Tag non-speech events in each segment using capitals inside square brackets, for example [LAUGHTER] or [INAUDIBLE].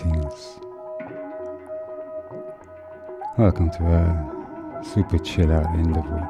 Greetings. Welcome to a super chill out end of week.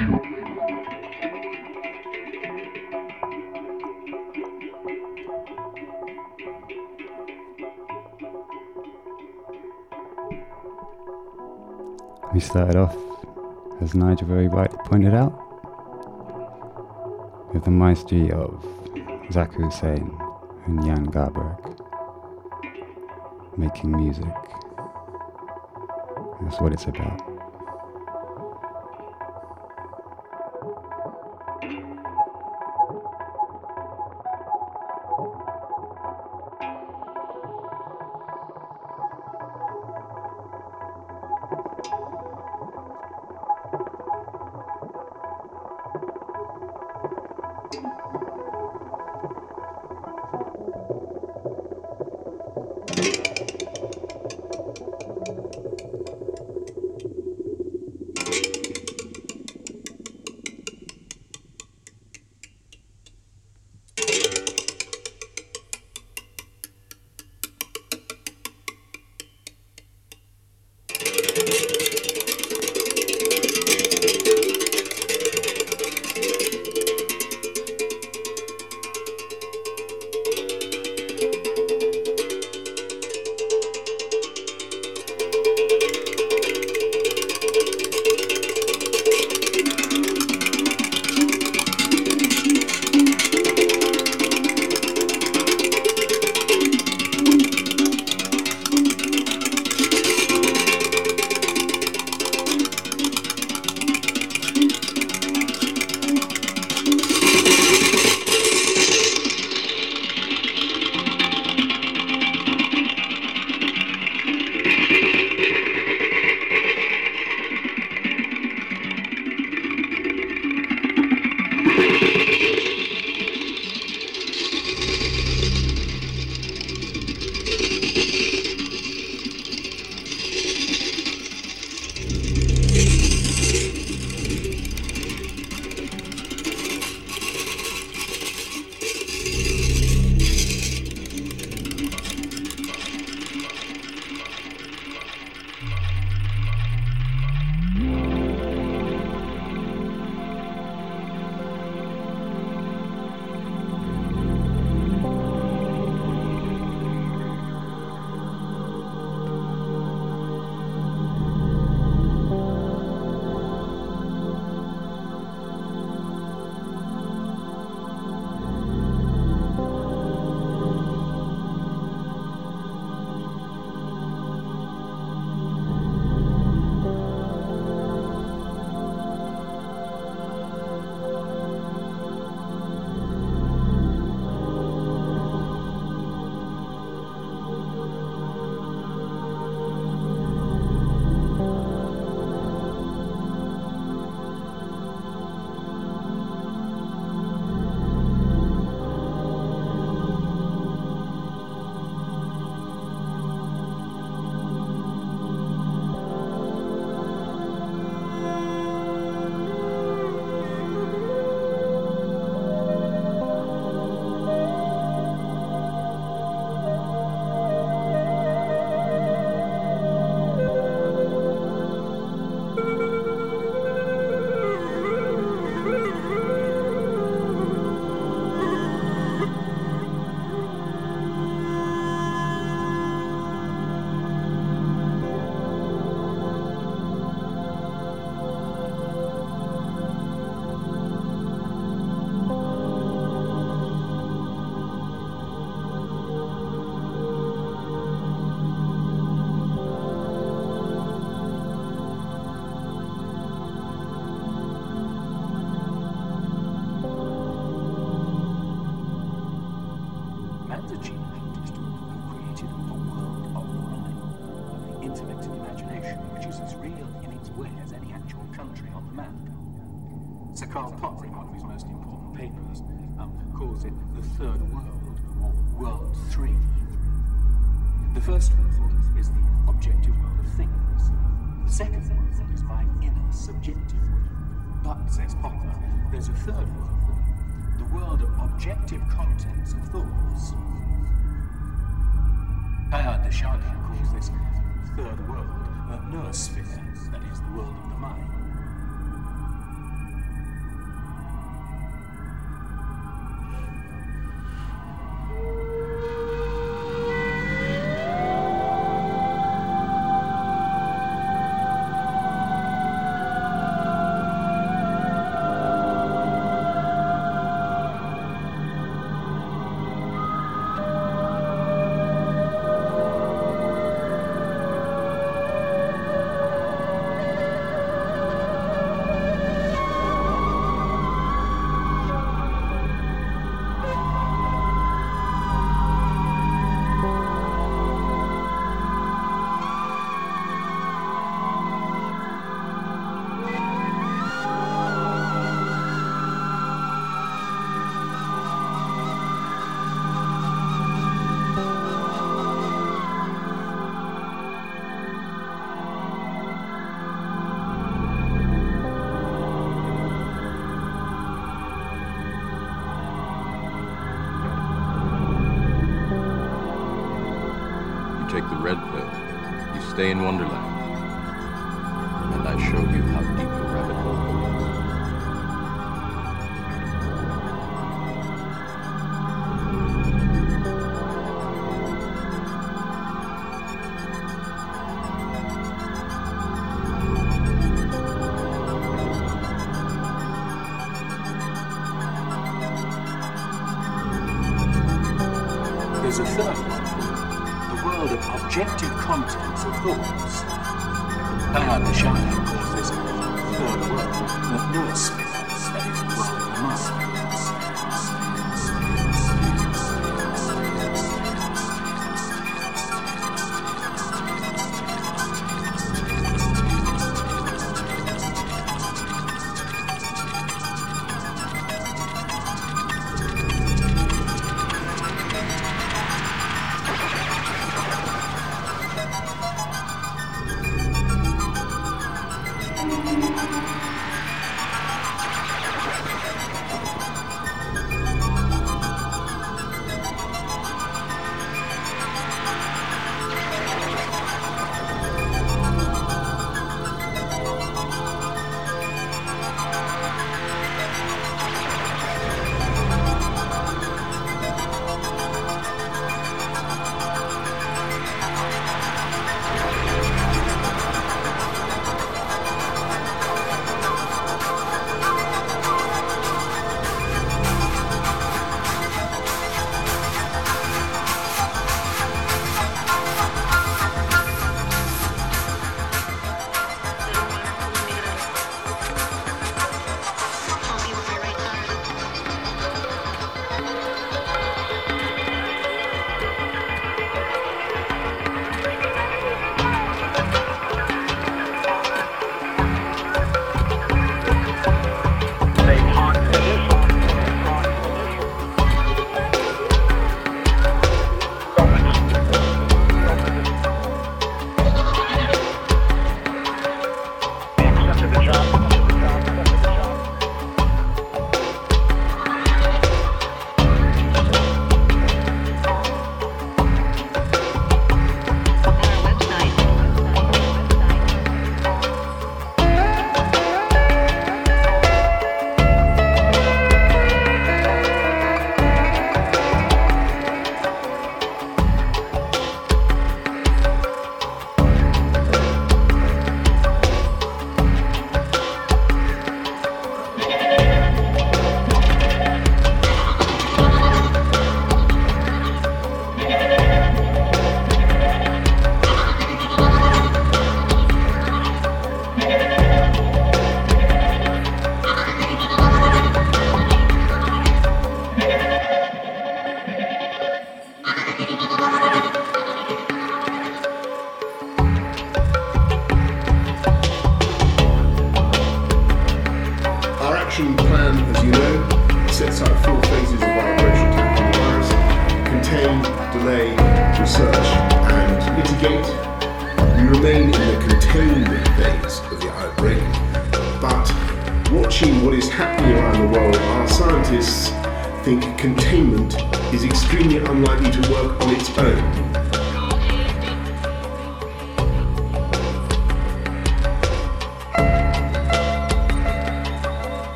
We started off, as Nigel very rightly pointed out, with the maestri of Zakir Hussain and Jan Garbarek making music. That's what it's about.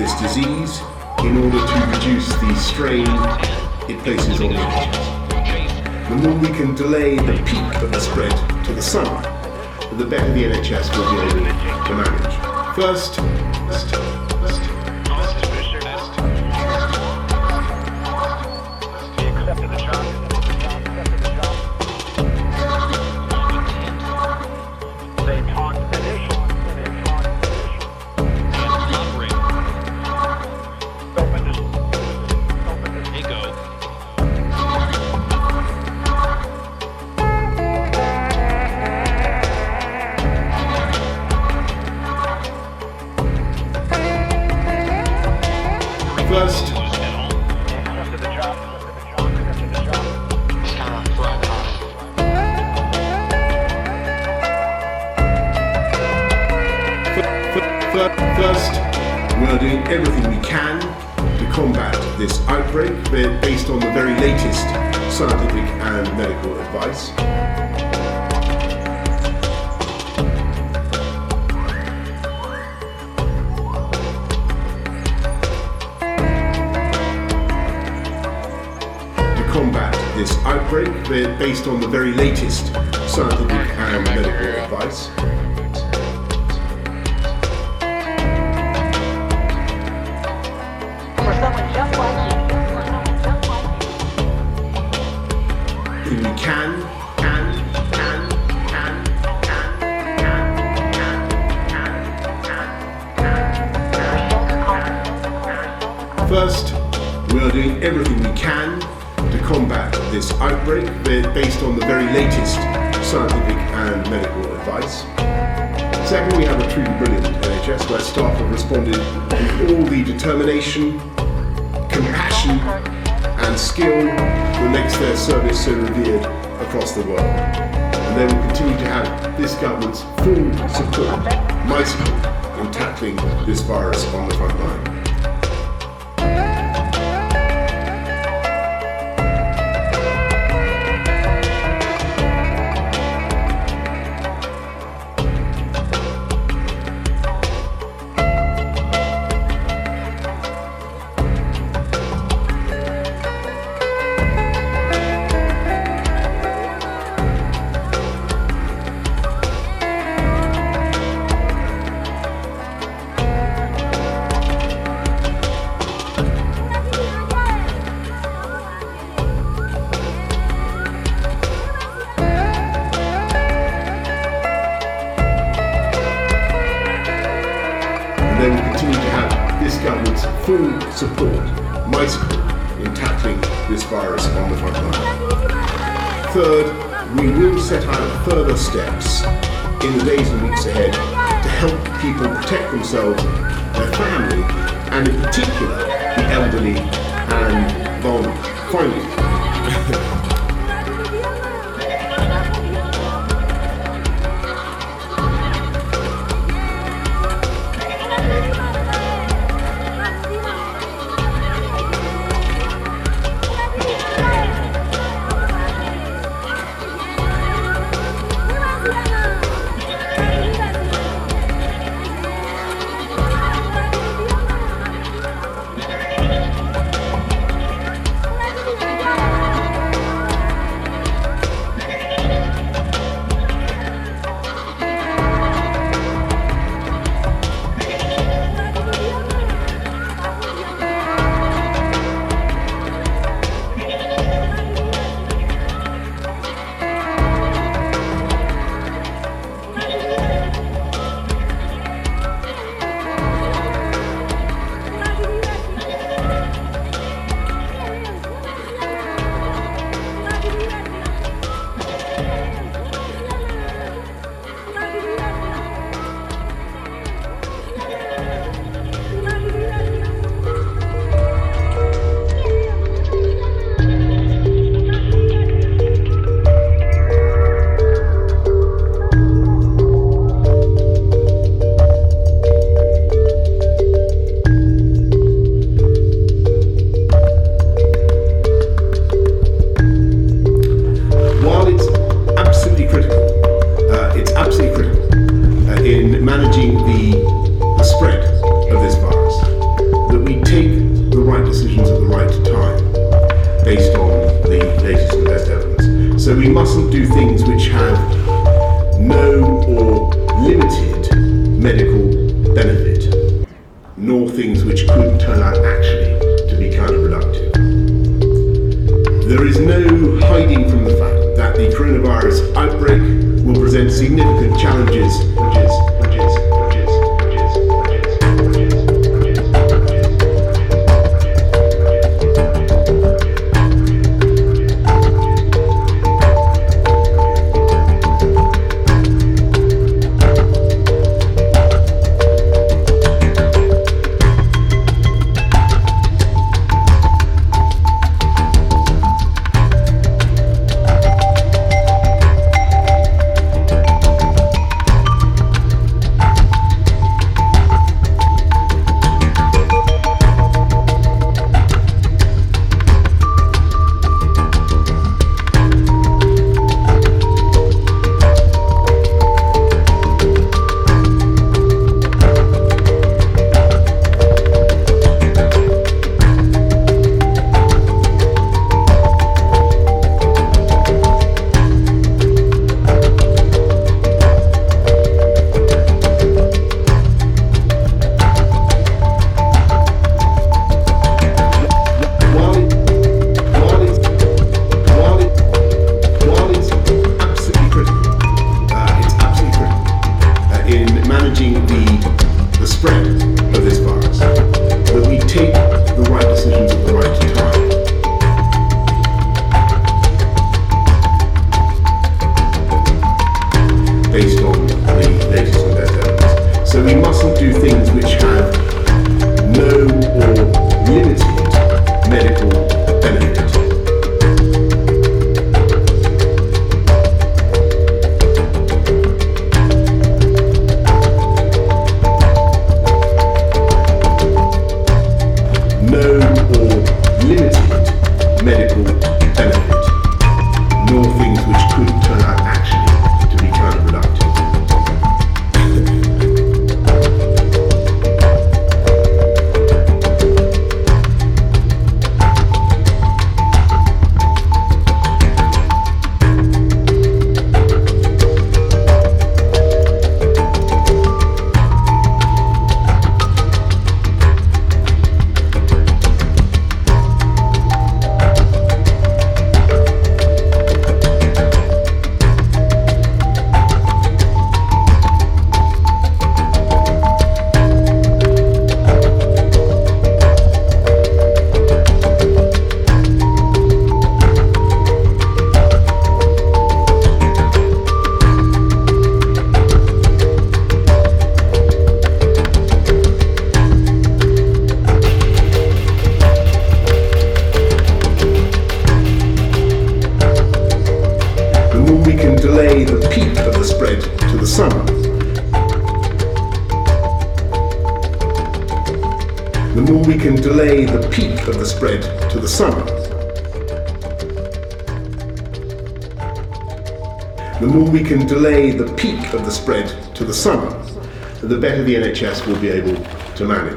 this disease in order to reduce the strain it places on the The more we can delay the peak of the spread to the summer, the better the NHS will be able to manage. First, will be able to manage,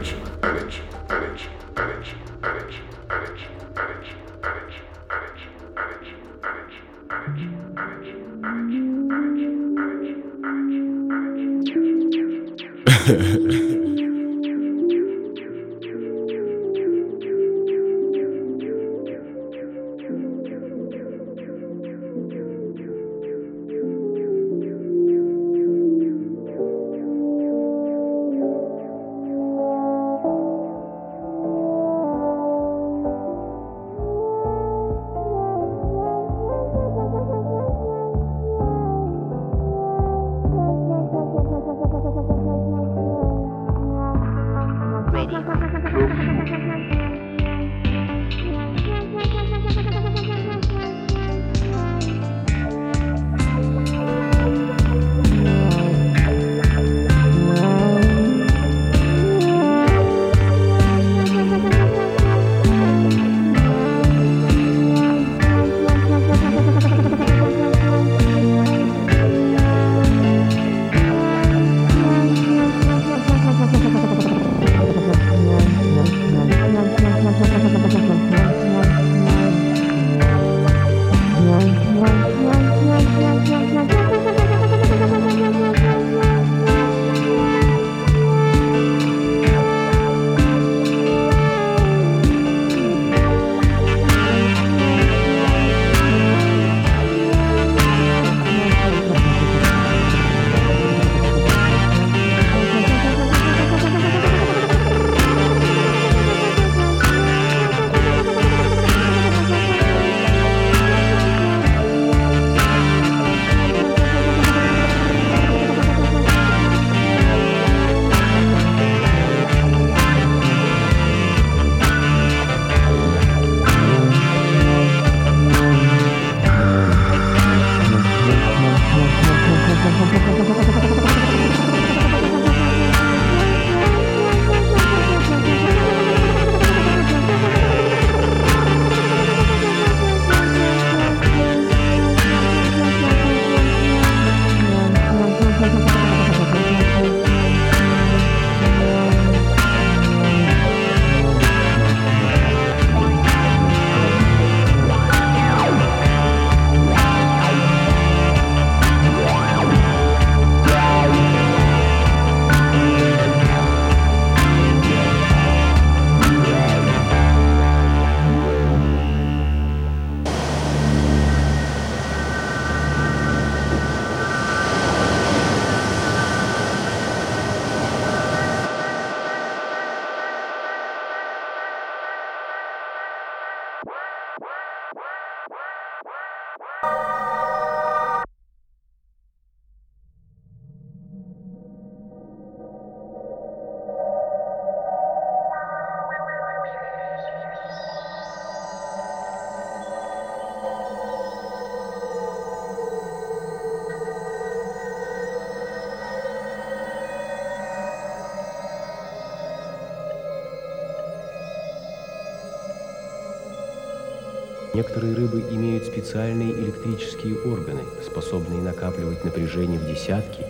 Некоторые рыбы имеют специальные электрические органы, способные накапливать напряжение в десятки,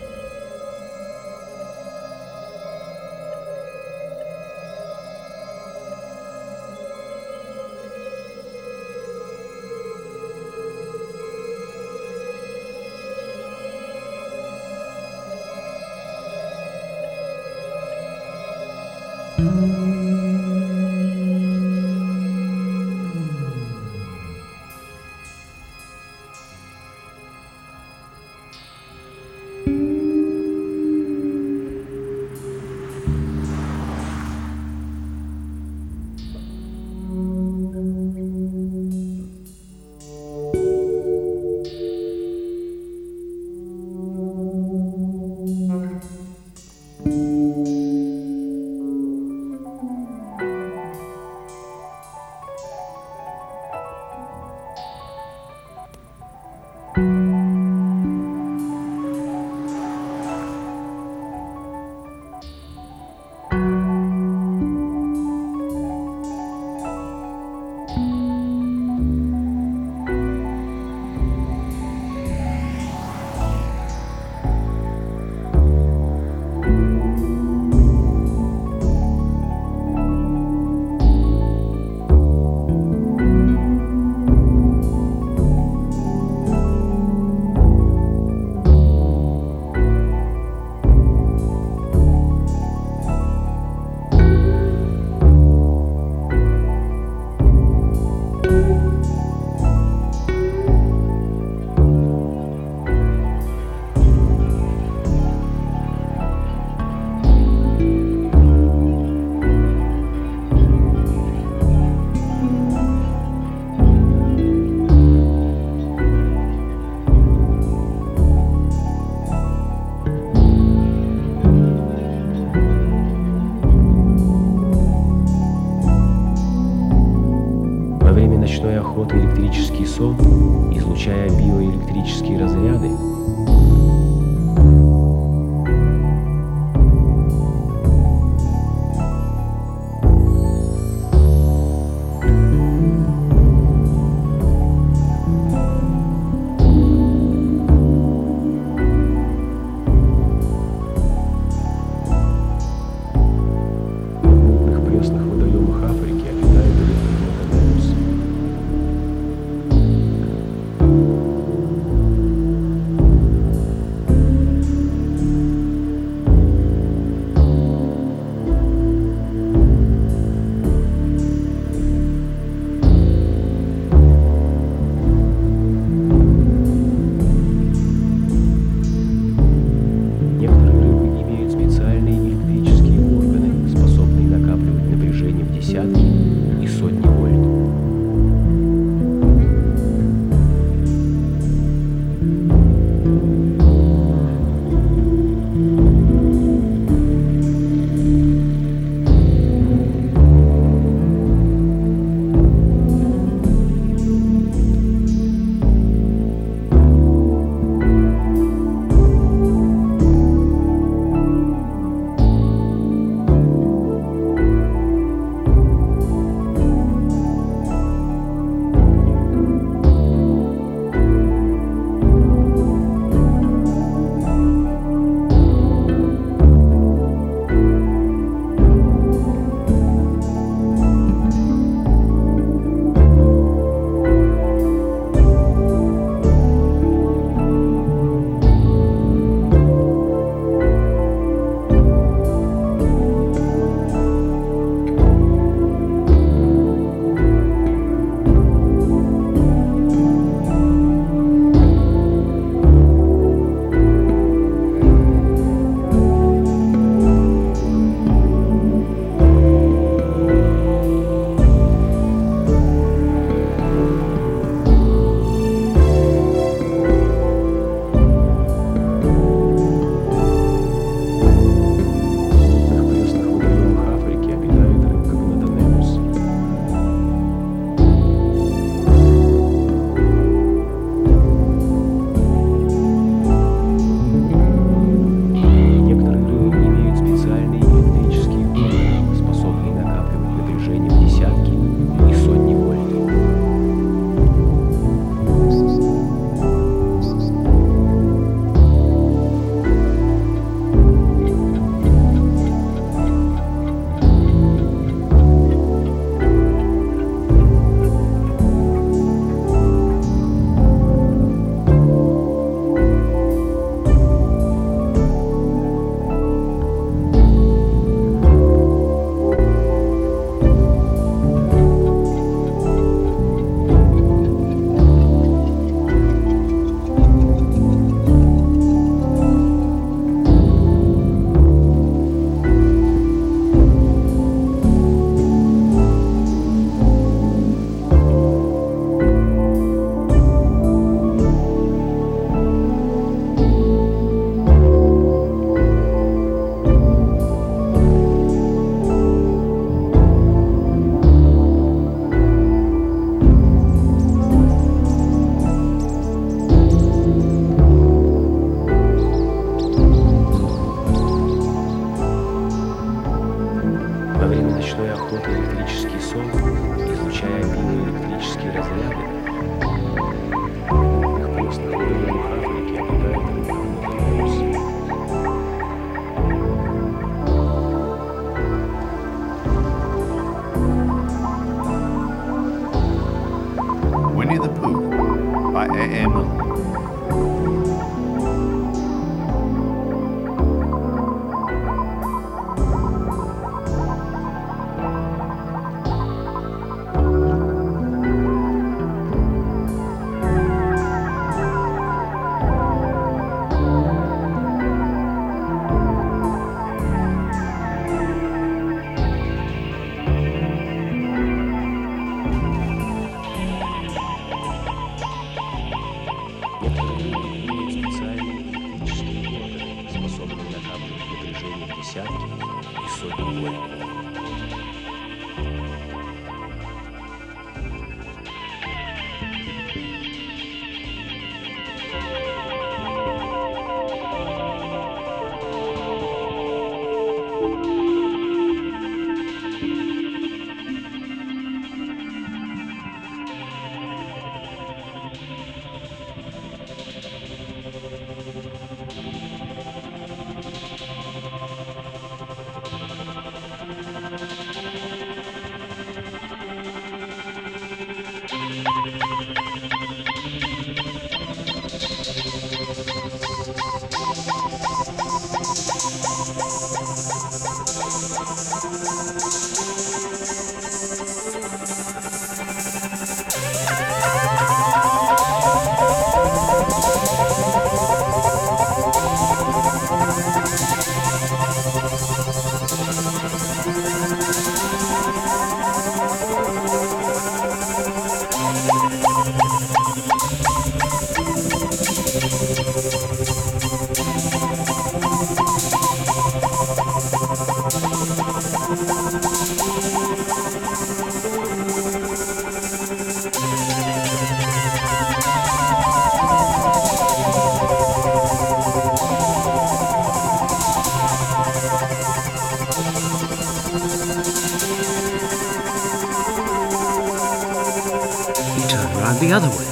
other way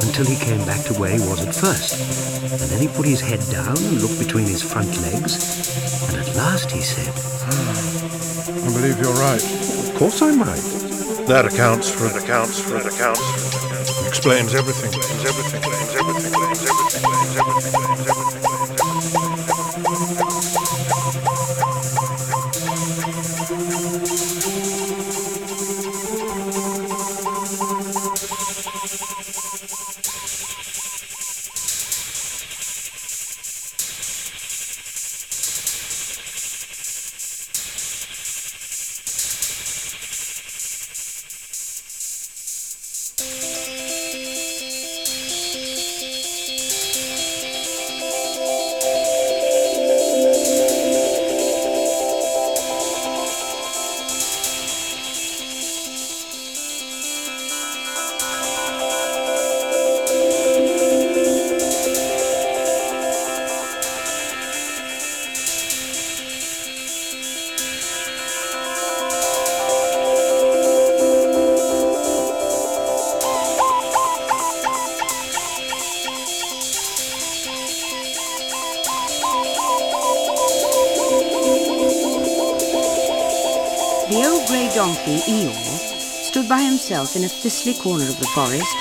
until he came back to where he was at first. And then he put his head down and looked between his front legs. And at last he said, I believe you're right. Of course I'm right. That accounts for it, accounts for it, accounts for it. Explains everything, explains everything, explains everything, donkey, Eeyore, stood by himself in a thistly corner of the forest,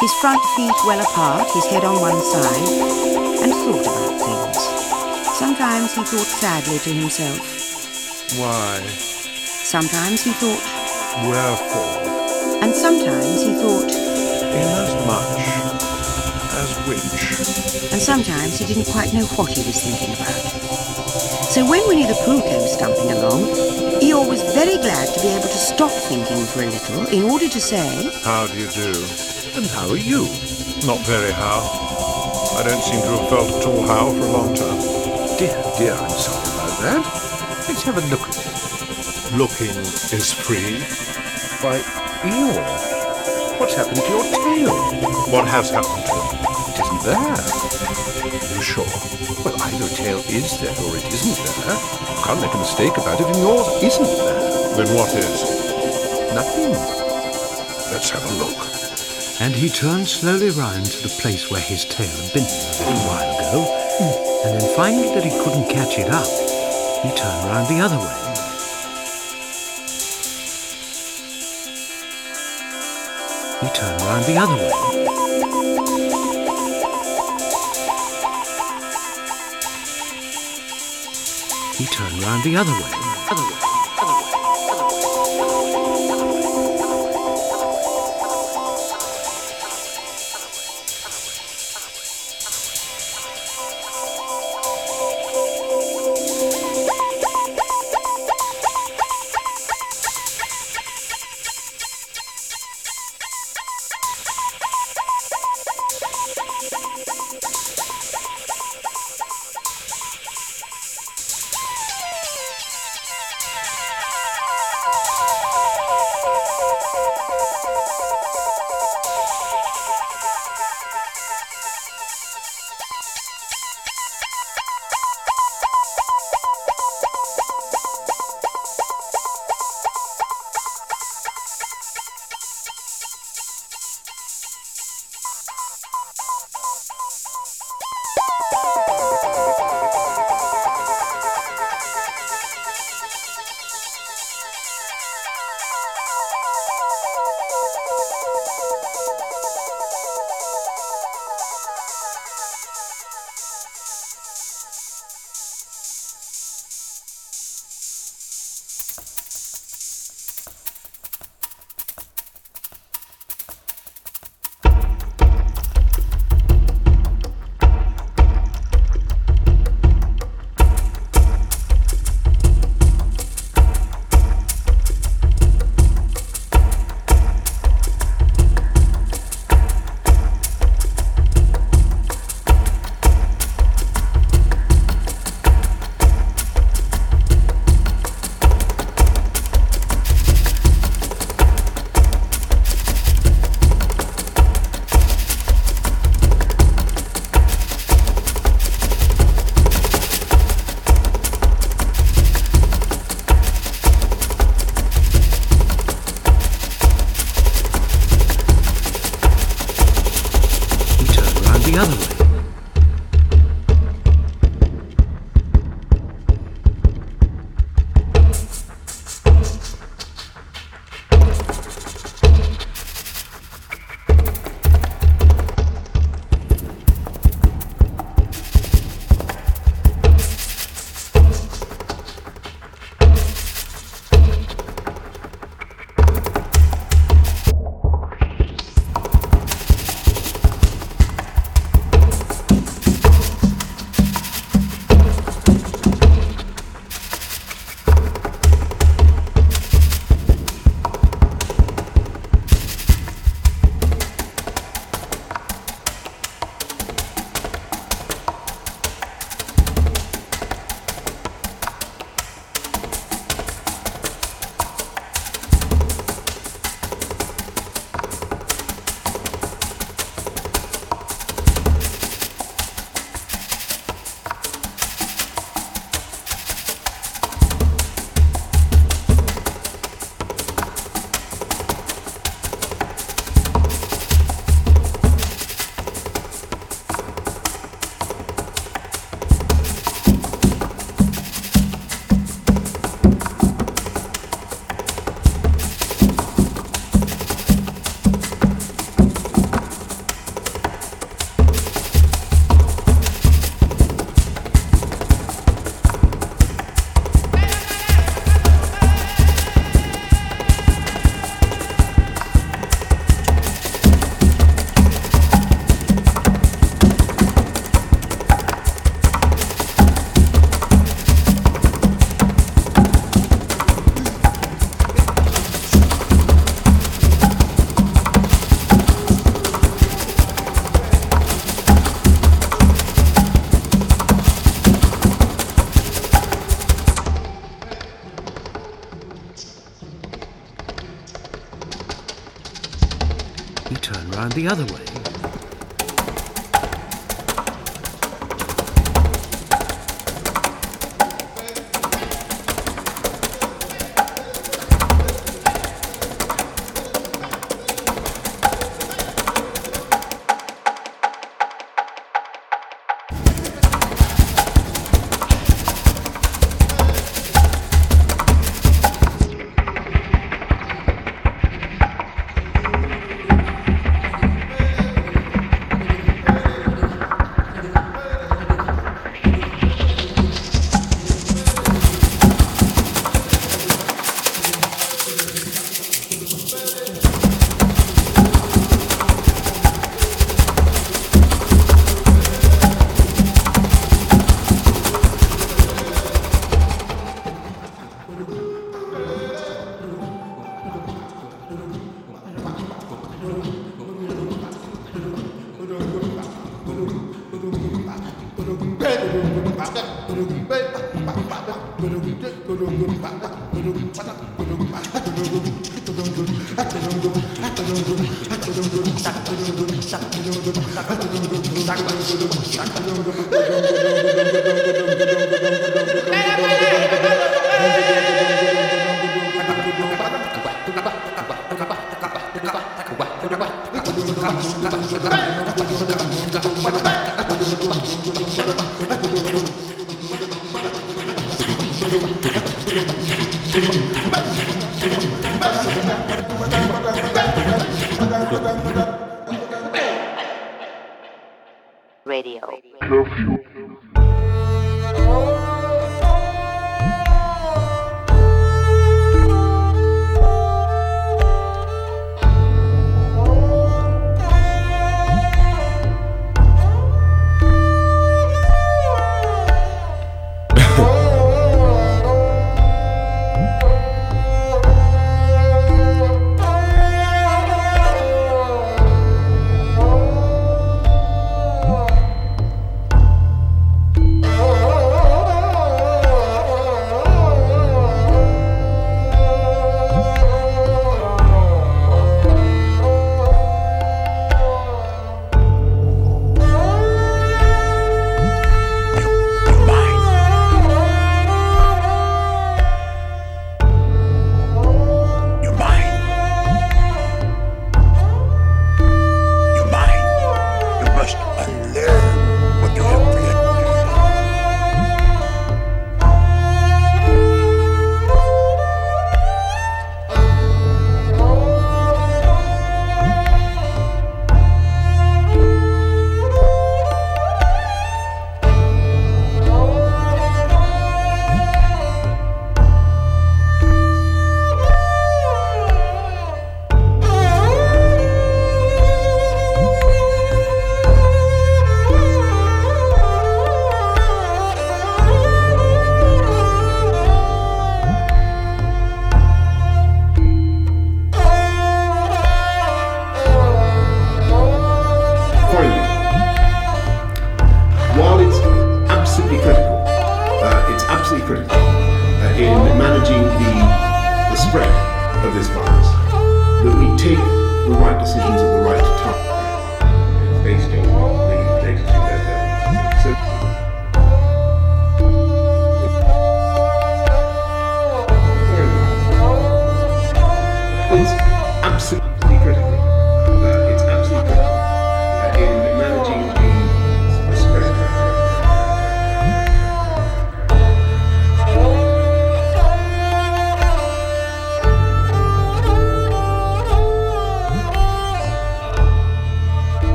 his front feet well apart, his head on one side, and thought about things. Sometimes he thought sadly to himself. Why? Sometimes he thought, Wherefore? and sometimes he thought, Inasmuch as which? and sometimes he didn't quite know what he was thinking about. So when Winnie the Pooh came stumping along, Eeyore was very glad to be able to stop thinking for a little in order to say, How do you do? And how are you? Not very how. I don't seem to have felt at all how for a long time. Dear, dear, I'm sorry about that. Let's have a look at it. Looking is free. Why, Eeyore, what's happened to your tail? What has happened to it? It isn't there. Are you sure? Well, either a tail is there or it isn't there. You can't make a mistake about it, and yours isn't there. Then what is? Nothing. Let's have a look. And he turned slowly round to the place where his tail had been a little while ago, and then finding that he couldn't catch it up, he turned round the other way. He turned round the other way. Round the. Other way.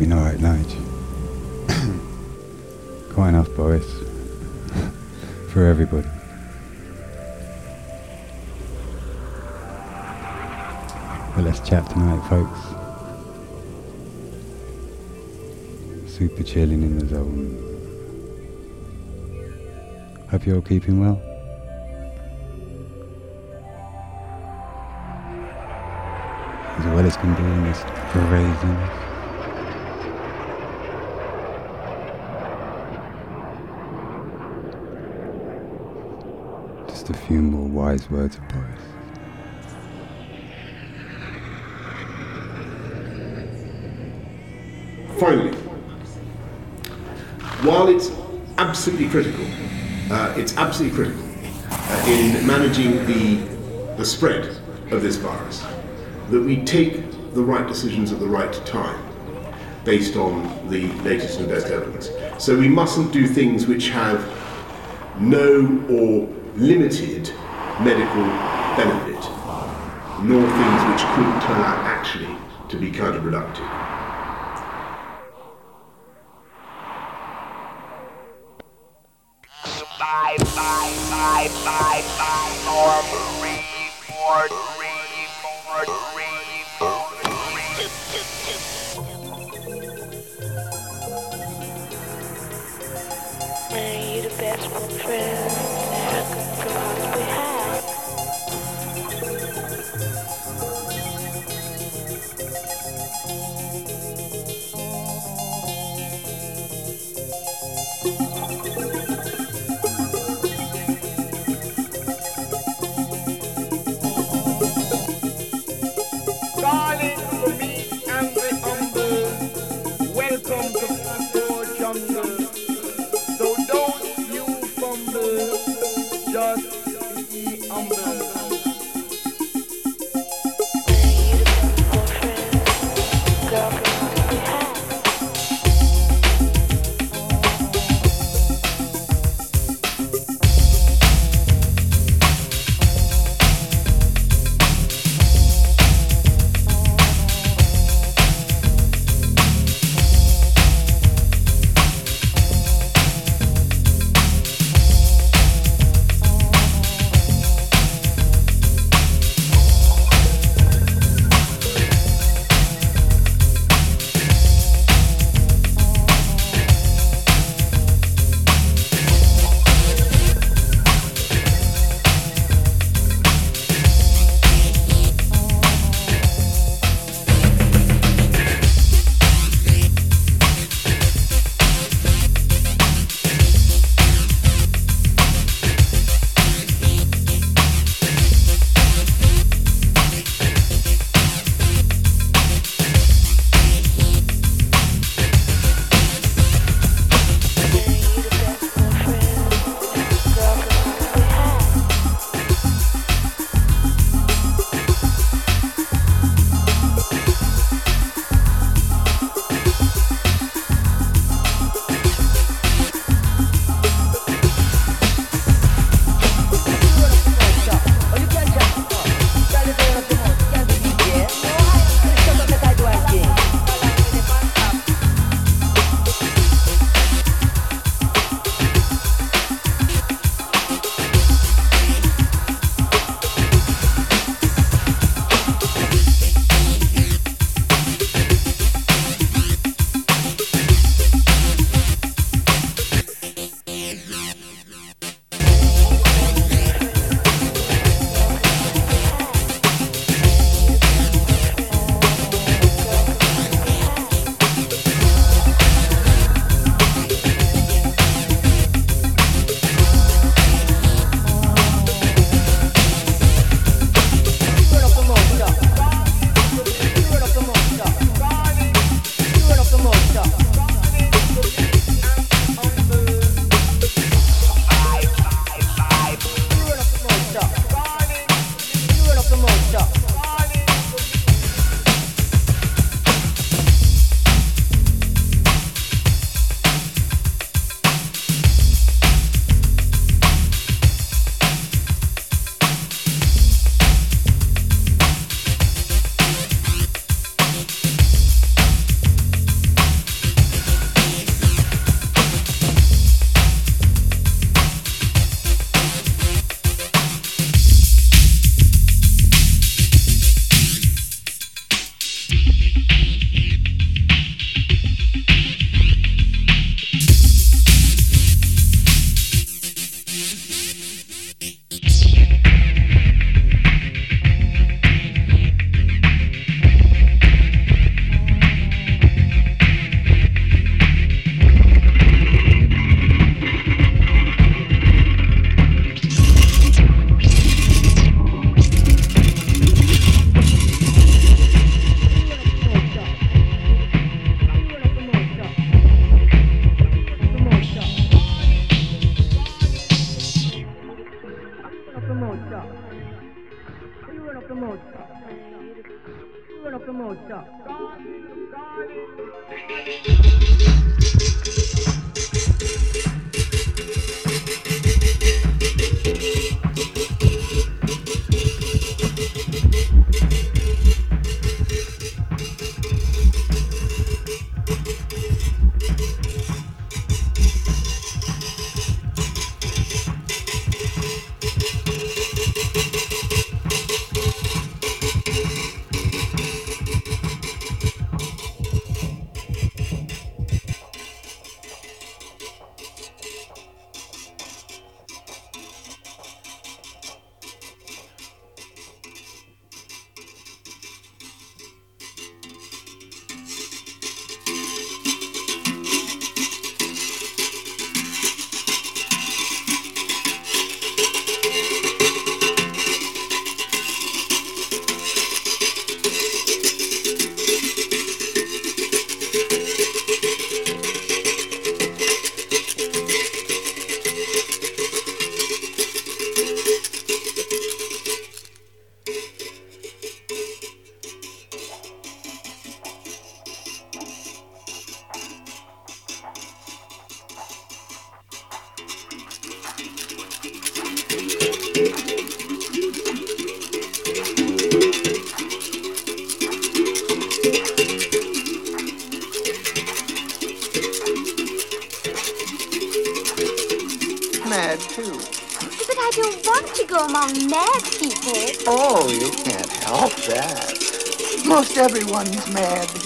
Be no right, Nige. [COUGHS] Quite enough, Boris. [LAUGHS] For everybody. But let's chat tonight, folks. Super chilling in the zone. Hope you're all keeping well. As well as can do in this craziness. Just a few more wise words of Boris. Finally, while it's absolutely critical, uh, it's absolutely critical uh, in managing the, the spread of this virus that we take the right decisions at the right time based on the latest and best evidence. So we mustn't do things which have no or limited medical benefit, nor things which could turn out actually to be counterproductive. Everyone's mad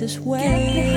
nicest way.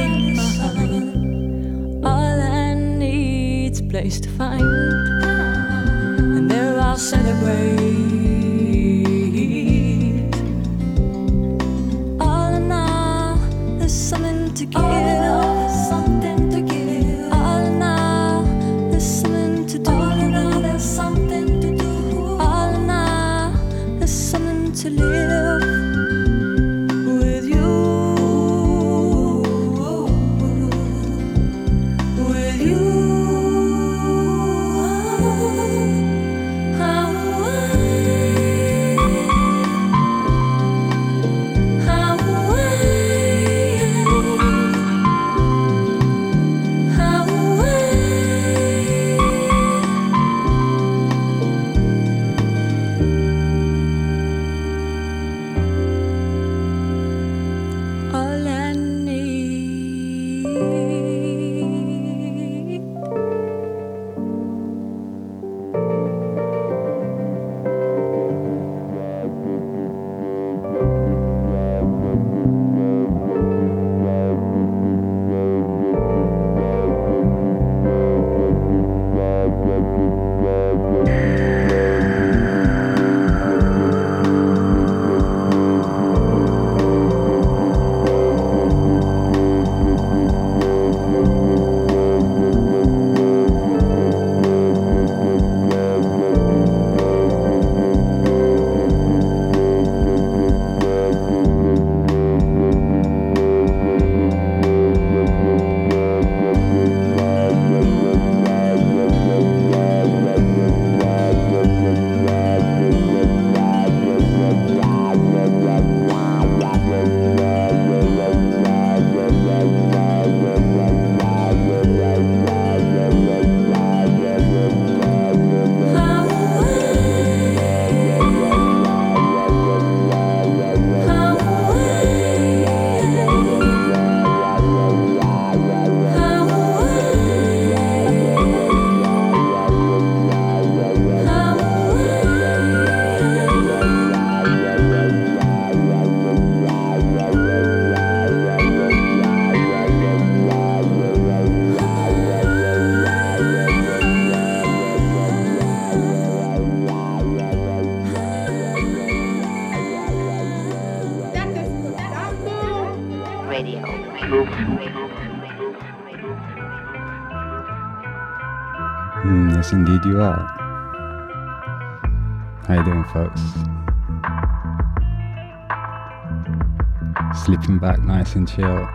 and chill.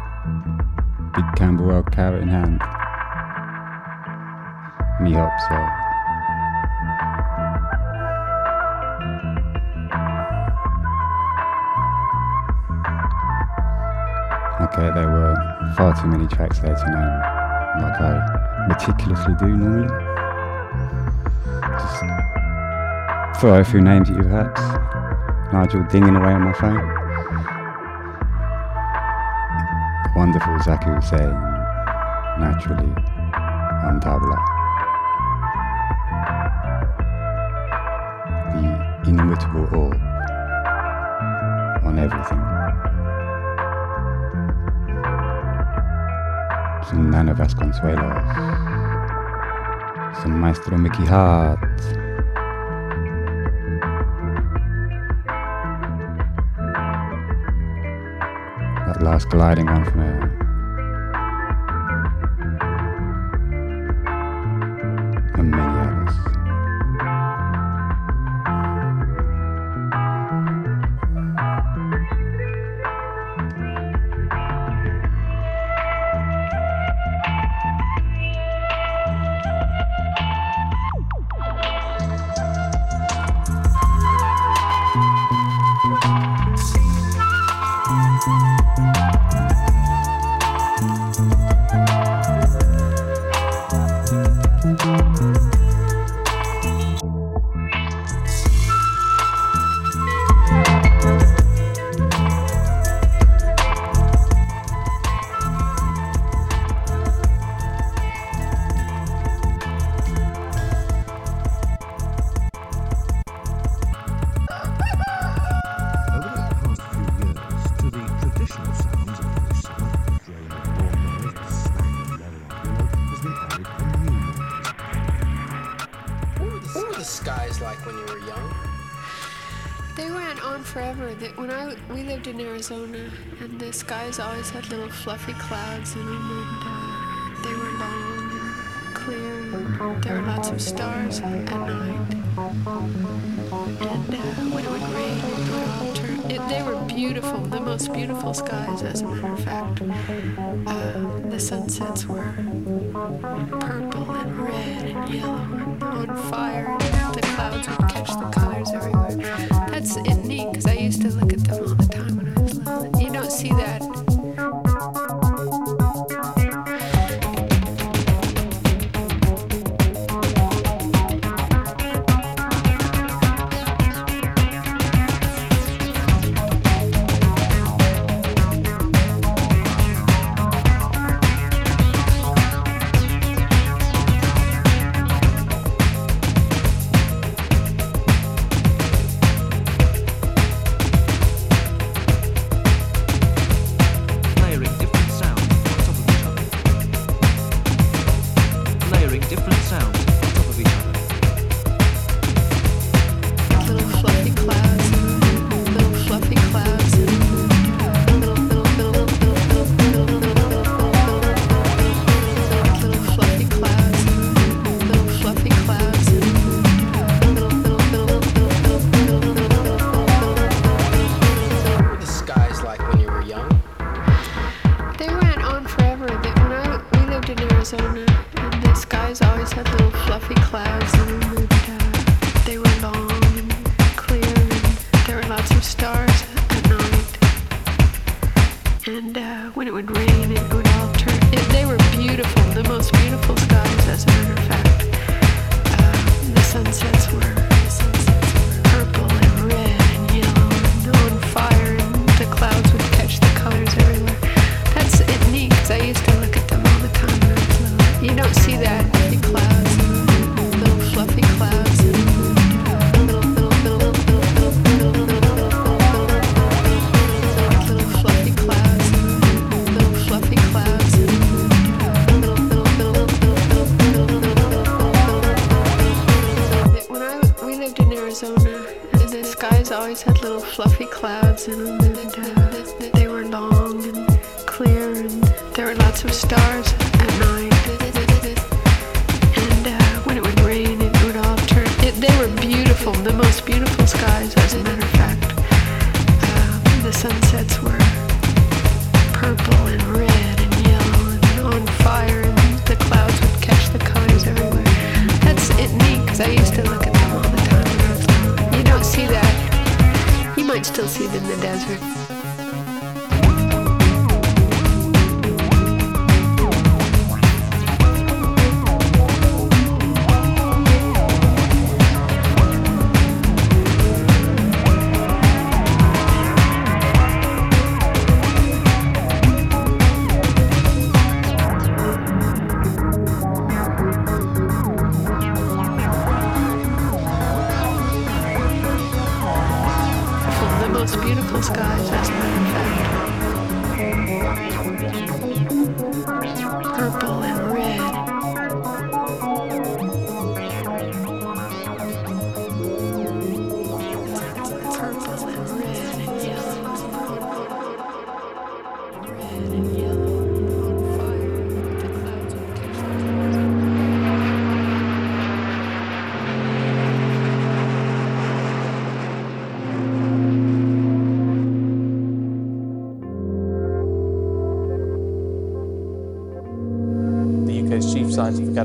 Big Camberwell carrot in hand. Me hope so. Okay, there were far too many tracks there to name, like I meticulously do normally. Just throw a few names at you perhaps. Nigel dinging away on my phone. wonderful Zakir Hussain, naturally, on tabla. The inimitable orb on everything. Some Nana Vasconcelos, some Maestro Mickey Hart, stars gliding one from there.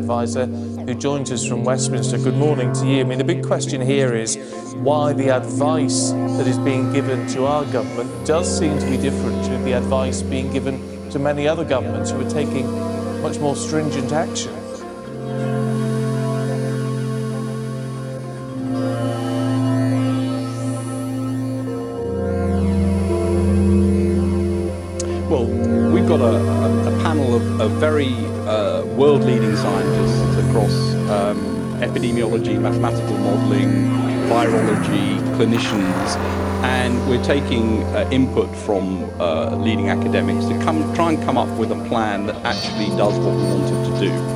Advisor, who joins us from Westminster. Good morning to you. I mean, the big question here is why the advice that is being given to our government does seem to be different to the advice being given to many other governments who are taking much more stringent action. Mathematical modeling, virology, clinicians, and we're taking uh, input from uh, leading academics to come, try and come up with a plan that actually does what we want it to do.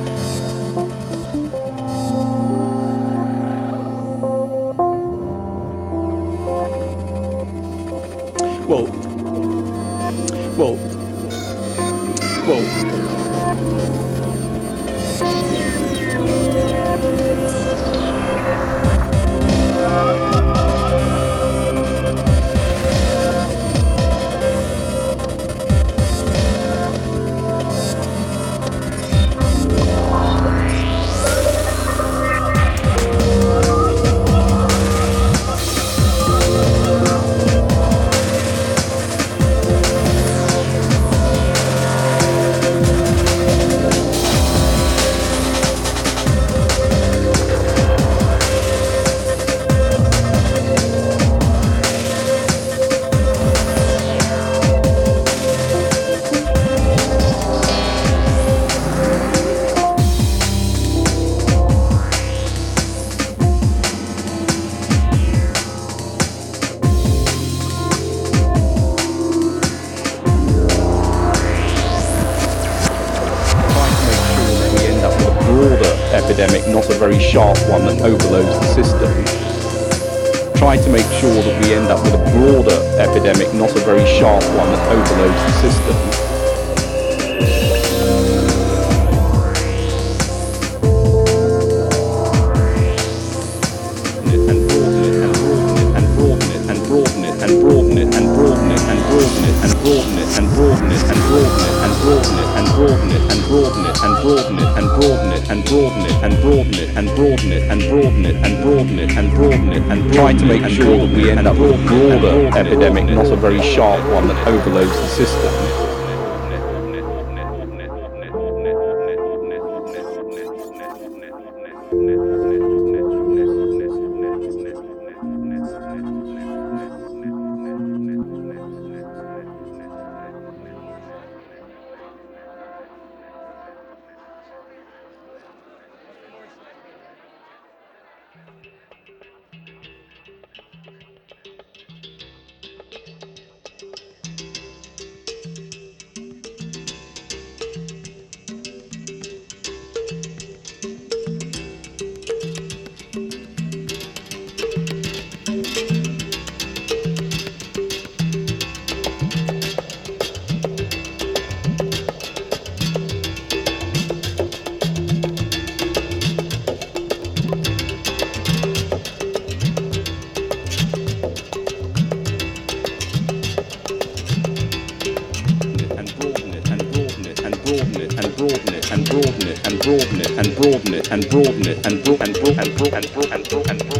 And broaden it and broaden it and broaden and broaden and broaden and broaden and broaden and broaden and broaden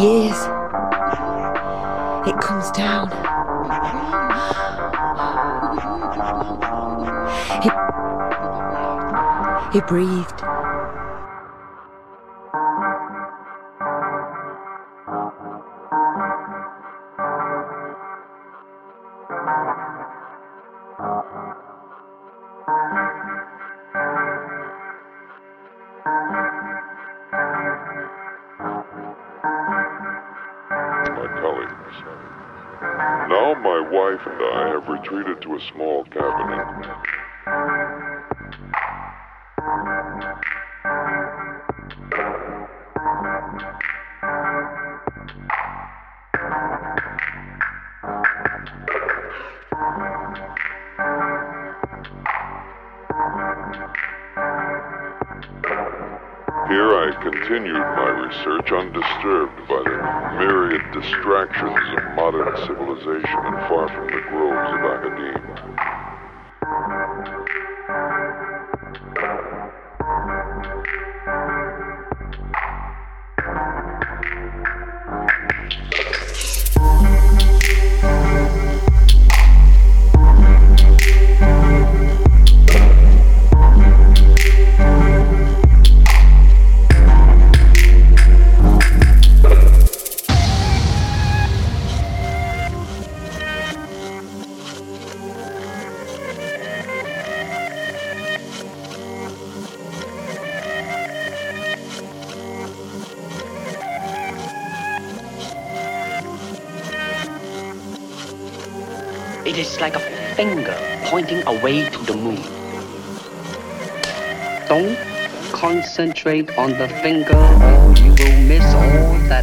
years, it comes down. It, it breathed. Now my wife and I have retreated to a small cabin. concentrate on the finger, or you will miss all that.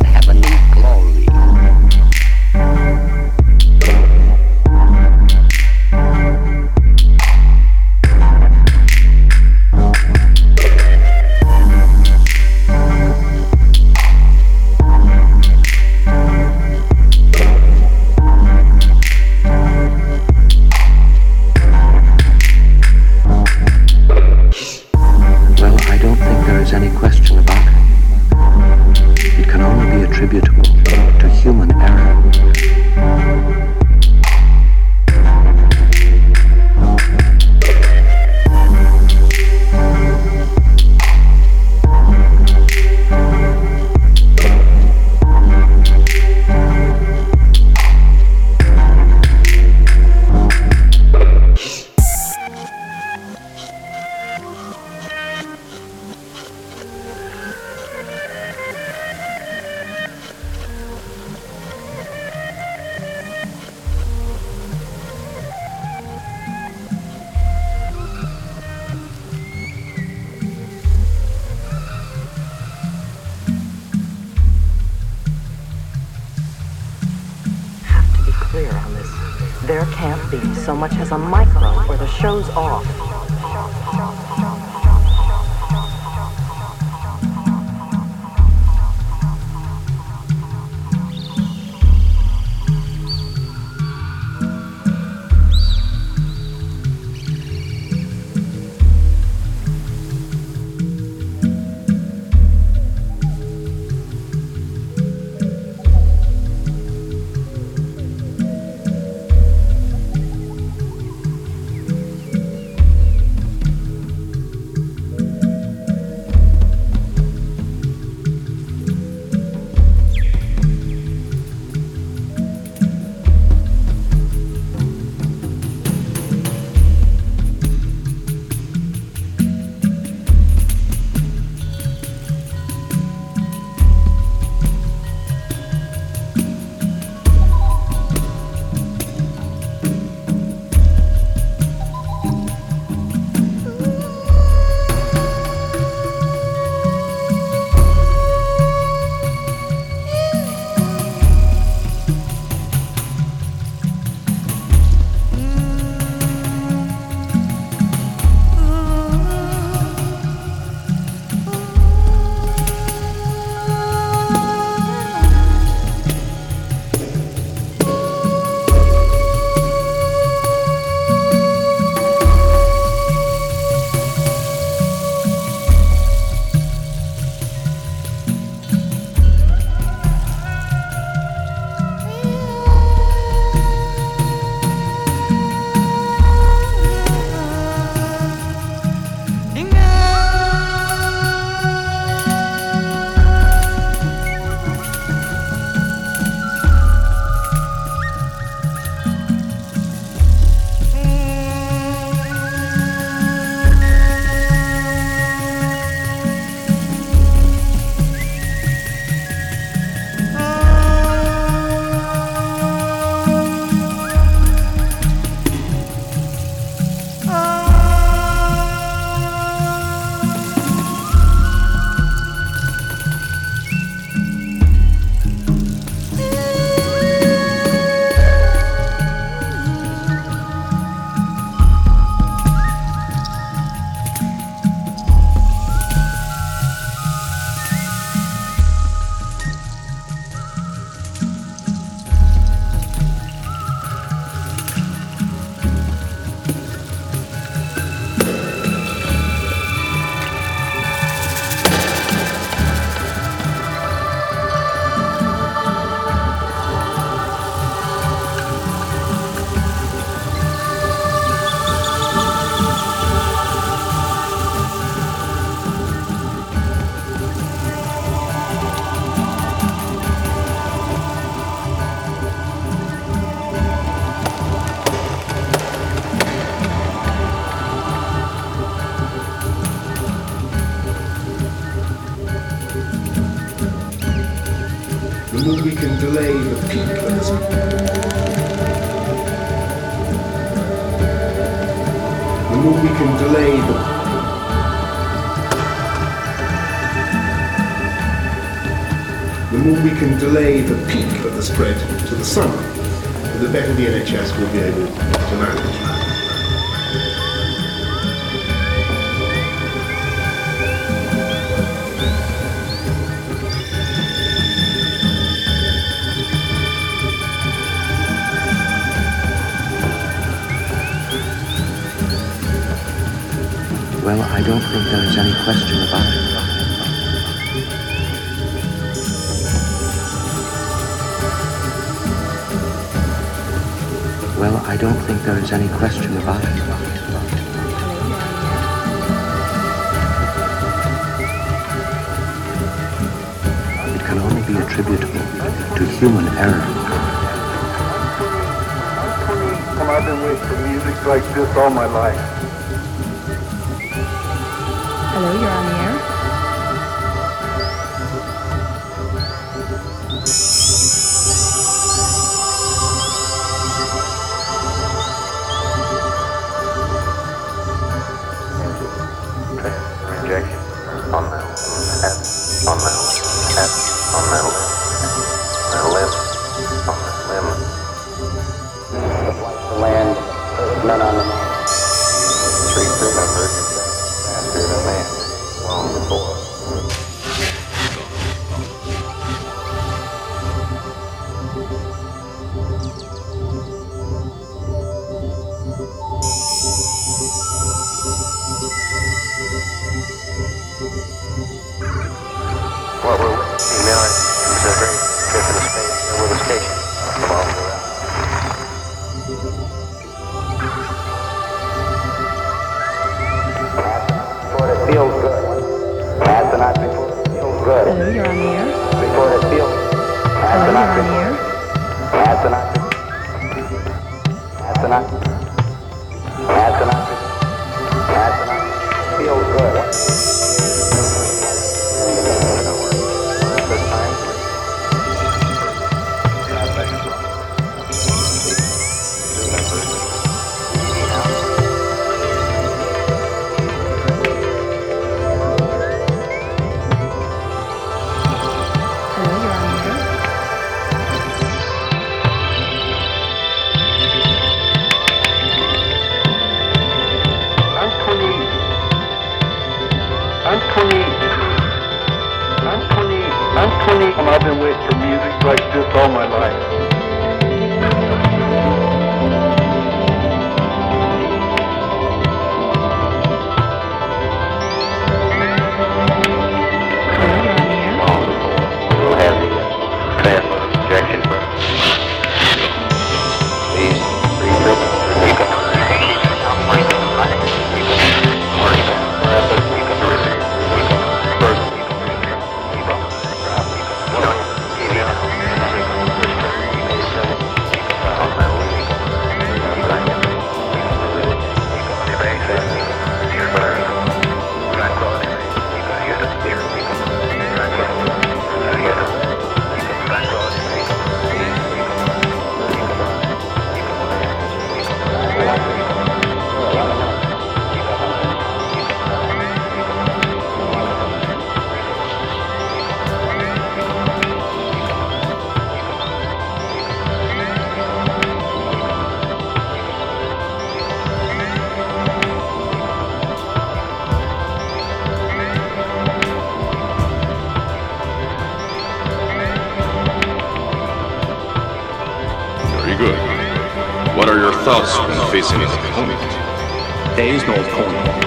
There is no point.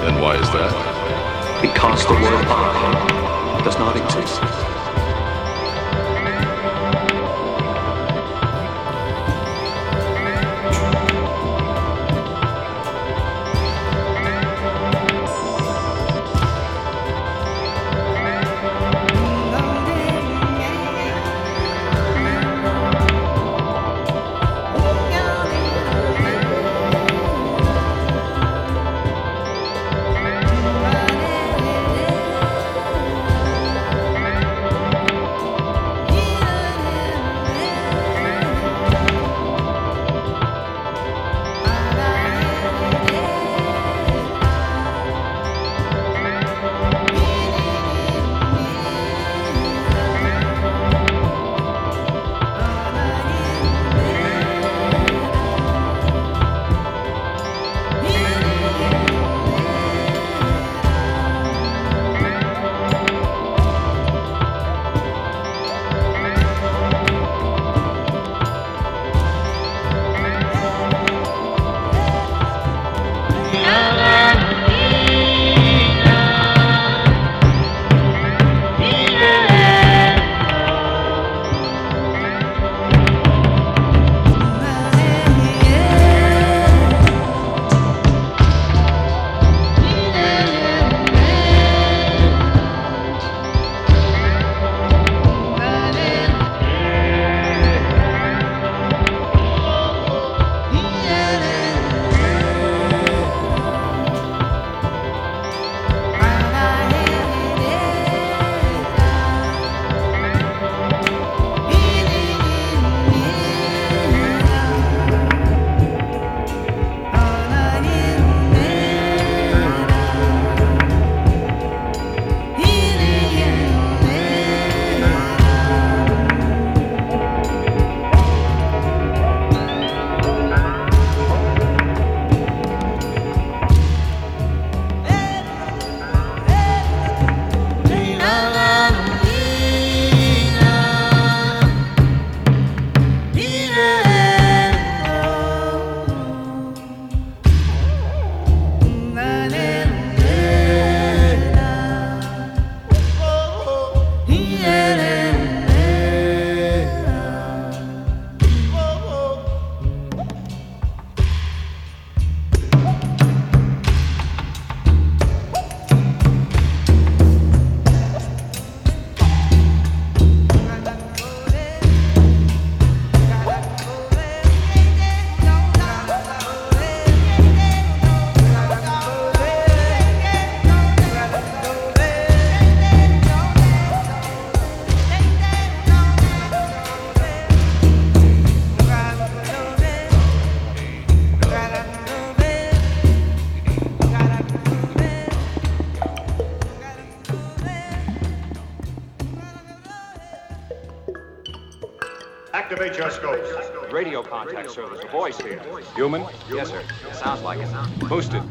Then why is that? Because the world. Radio contact service. A voice here. Human? Yes, sir. Sounds like it. Boosted.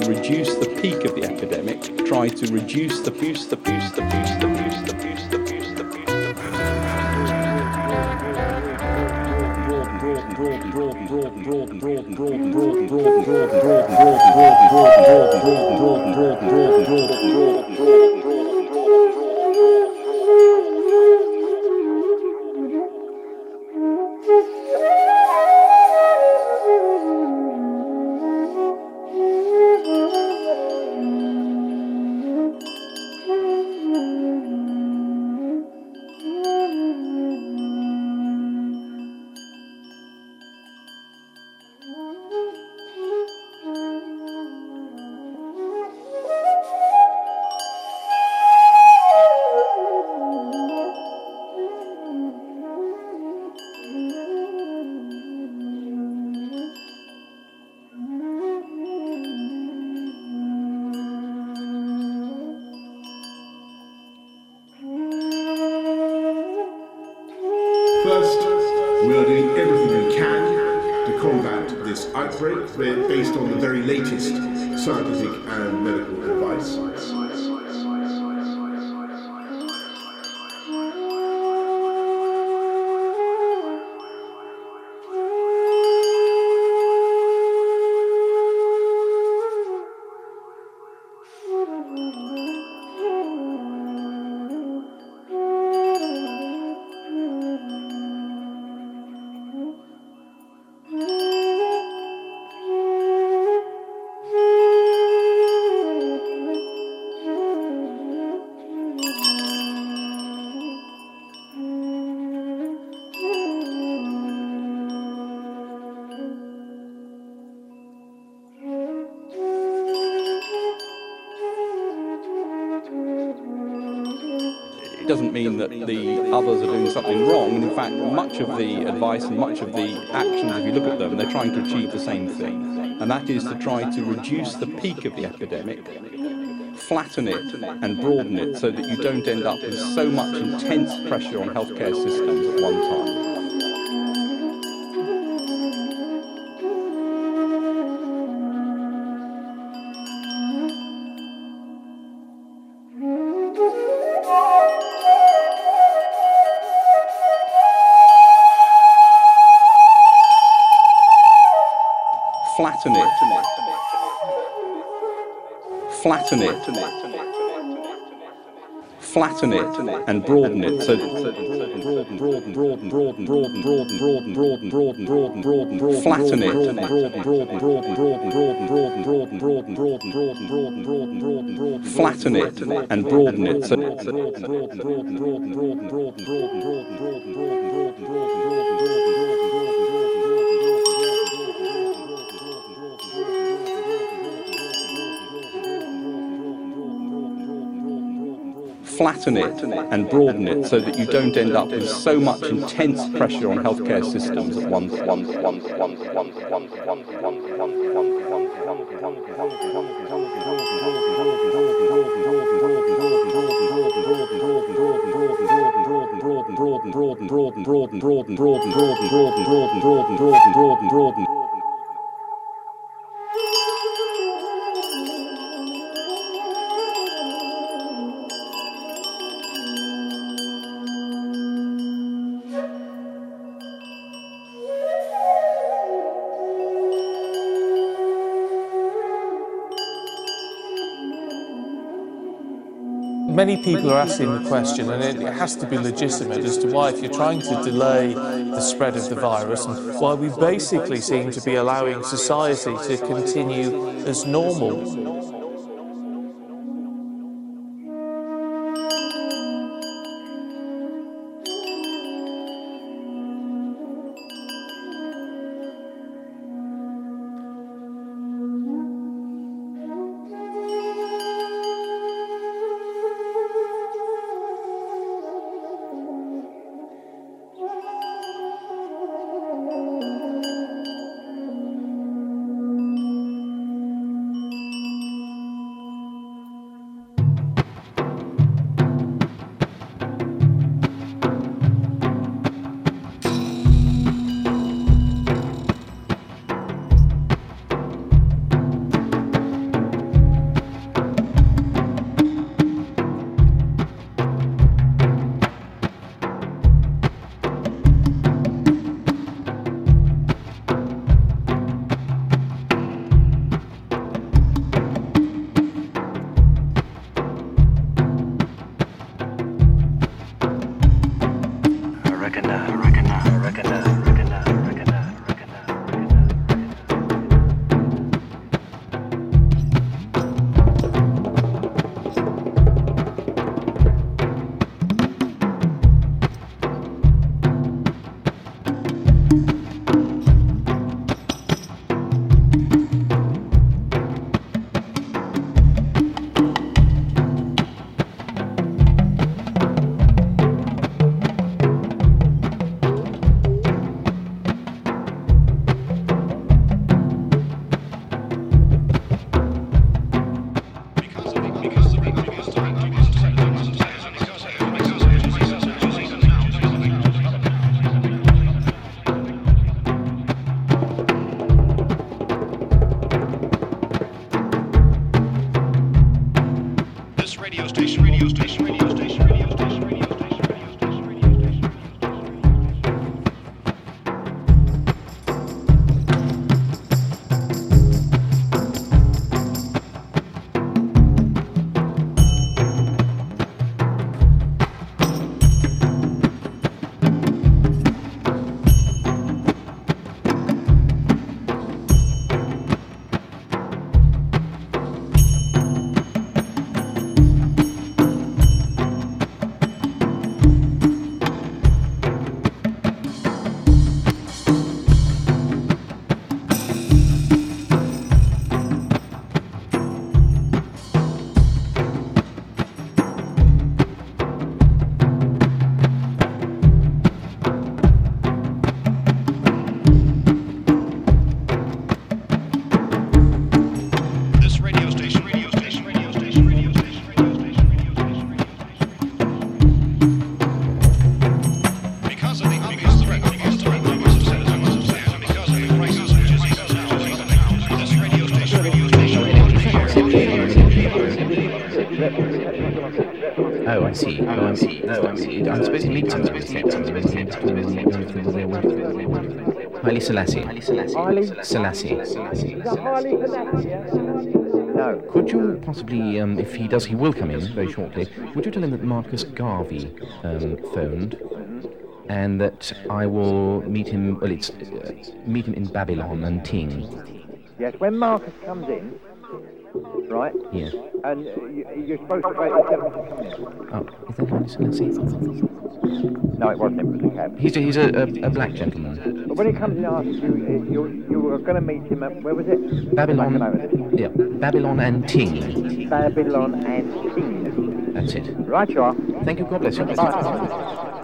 To reduce the peak of the epidemic, try to reduce the boost, the of the advice and much of the actions, if you look at them, they're trying to achieve the same thing. And that is to try to reduce the peak of the epidemic, flatten it and broaden it so that you don't end up with so much intense pressure on healthcare systems at one time. Flatten it. Flatten it. Flatten it and broaden it so broaden, broaden, broaden, broaden, broaden, broaden, broaden, broaden, broaden, broaden, broaden, broaden, flatten it, broaden, broaden, broaden, broaden, broaden, broaden, broaden, broaden, broaden, broaden, broaden, broaden, broaden, broaden, broaden, flatten it and broaden it so broaden, broaden, broaden, broaden, broaden, broaden, broaden, broaden, broaden, broaden, flatten it and broaden it so that you don't end up with so much intense pressure on healthcare systems at once. once, once, once, once, once, once, once, once, Many people are asking the question, and it has to be legitimate, as to why, if you're trying to delay the spread of the virus, and why we basically seem to be allowing society to continue as normal. To meet him. Haile Selassie. Haile Selassie. No. Could you possibly, um, if he does, he will come in very shortly. Would you tell him that Marcus Garvey um, phoned, and that I will meet him? Well, it's uh, meet him in Babylon and Ting. Yes, when Marcus comes in, right? Yes. And you, you're supposed to wait until Marcus comes in. Oh, is that Haile Selassie? No, it wasn't. It was a cab. He's a, he's a, a, a black gentleman. But when he comes in and asks you, you, you were going to meet him at, where was it? Babylon. Yeah, Babylon and Ting. Babylon and Ting. That's it. Right, you are. Thank you. God bless you. Bye. Hello,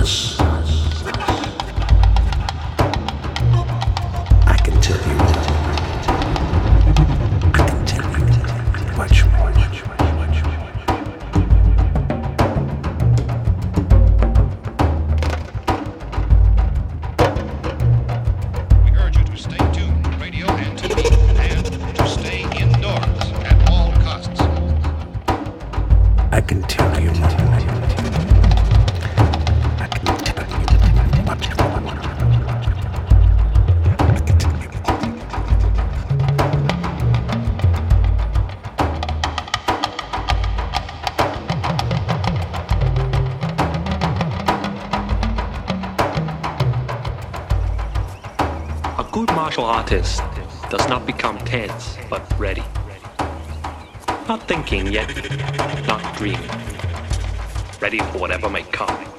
más. martial artist does not become tense but ready. Not thinking yet, not dreaming. Ready for whatever may come.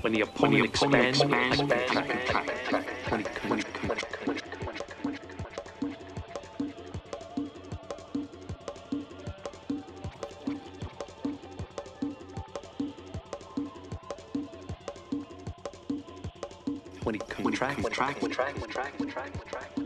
When the opponent expands, I contract. When he contracts. When he contracts, contract, contract, contract, contract, contract,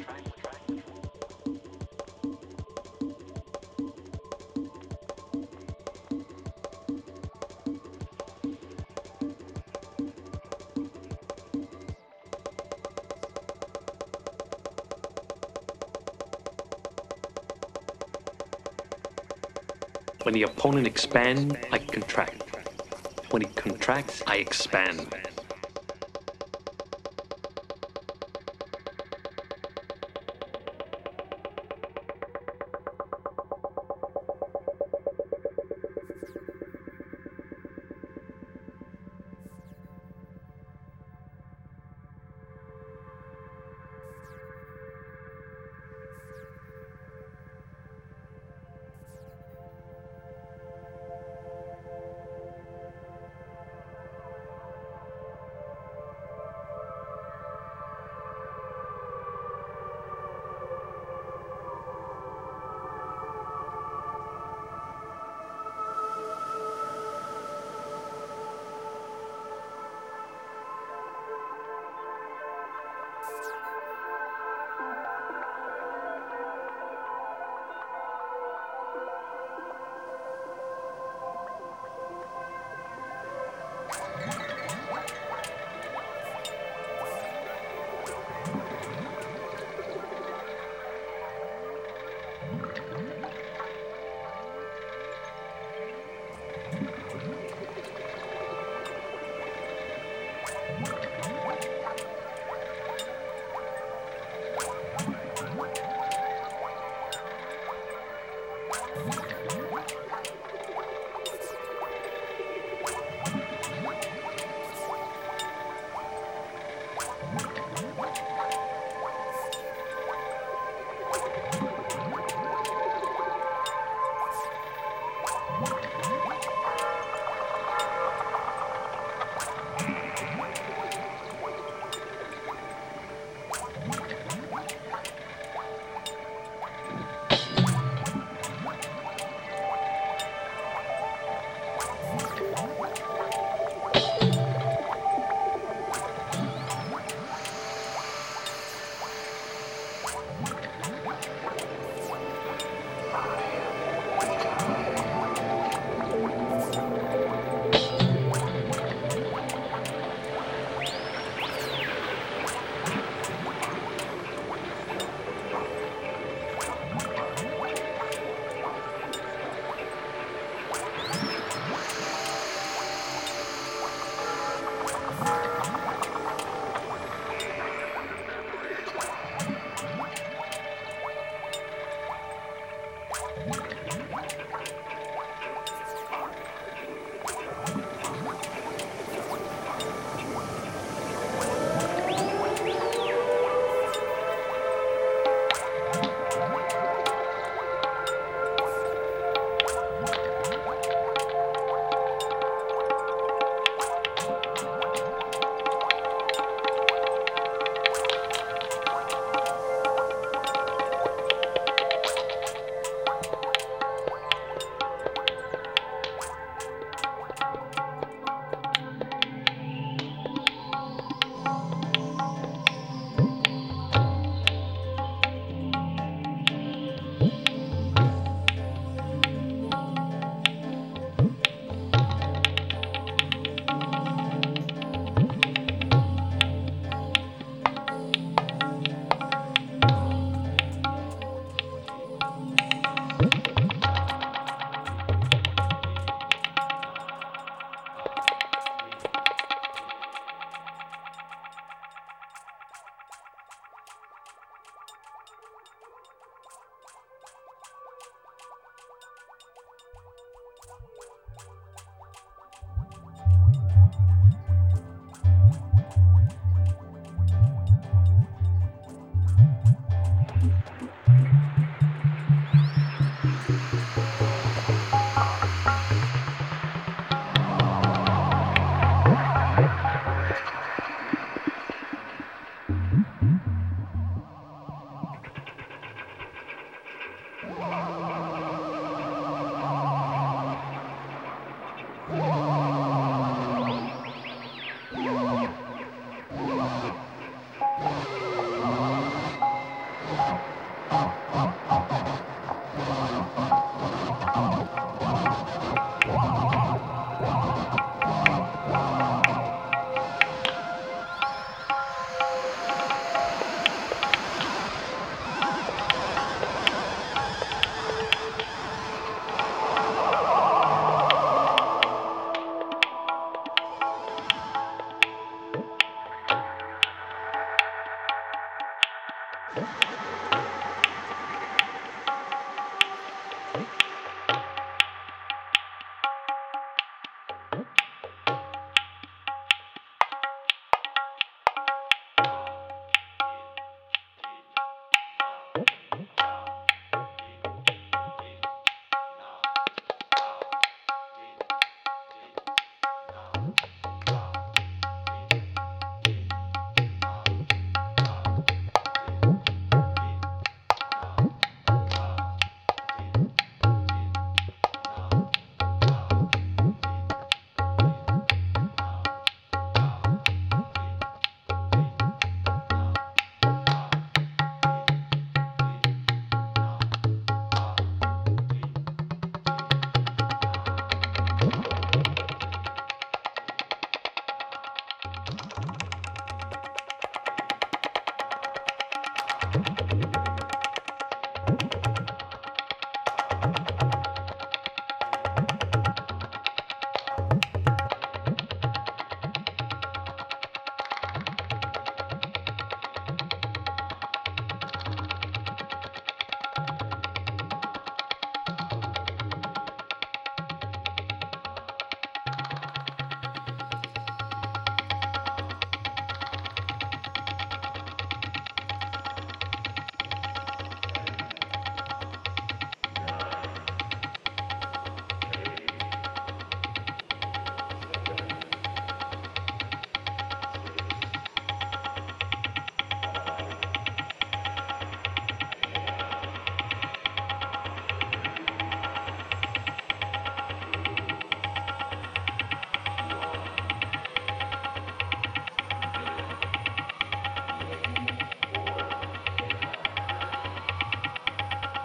the opponent expands, I contract. When he contracts, I expand.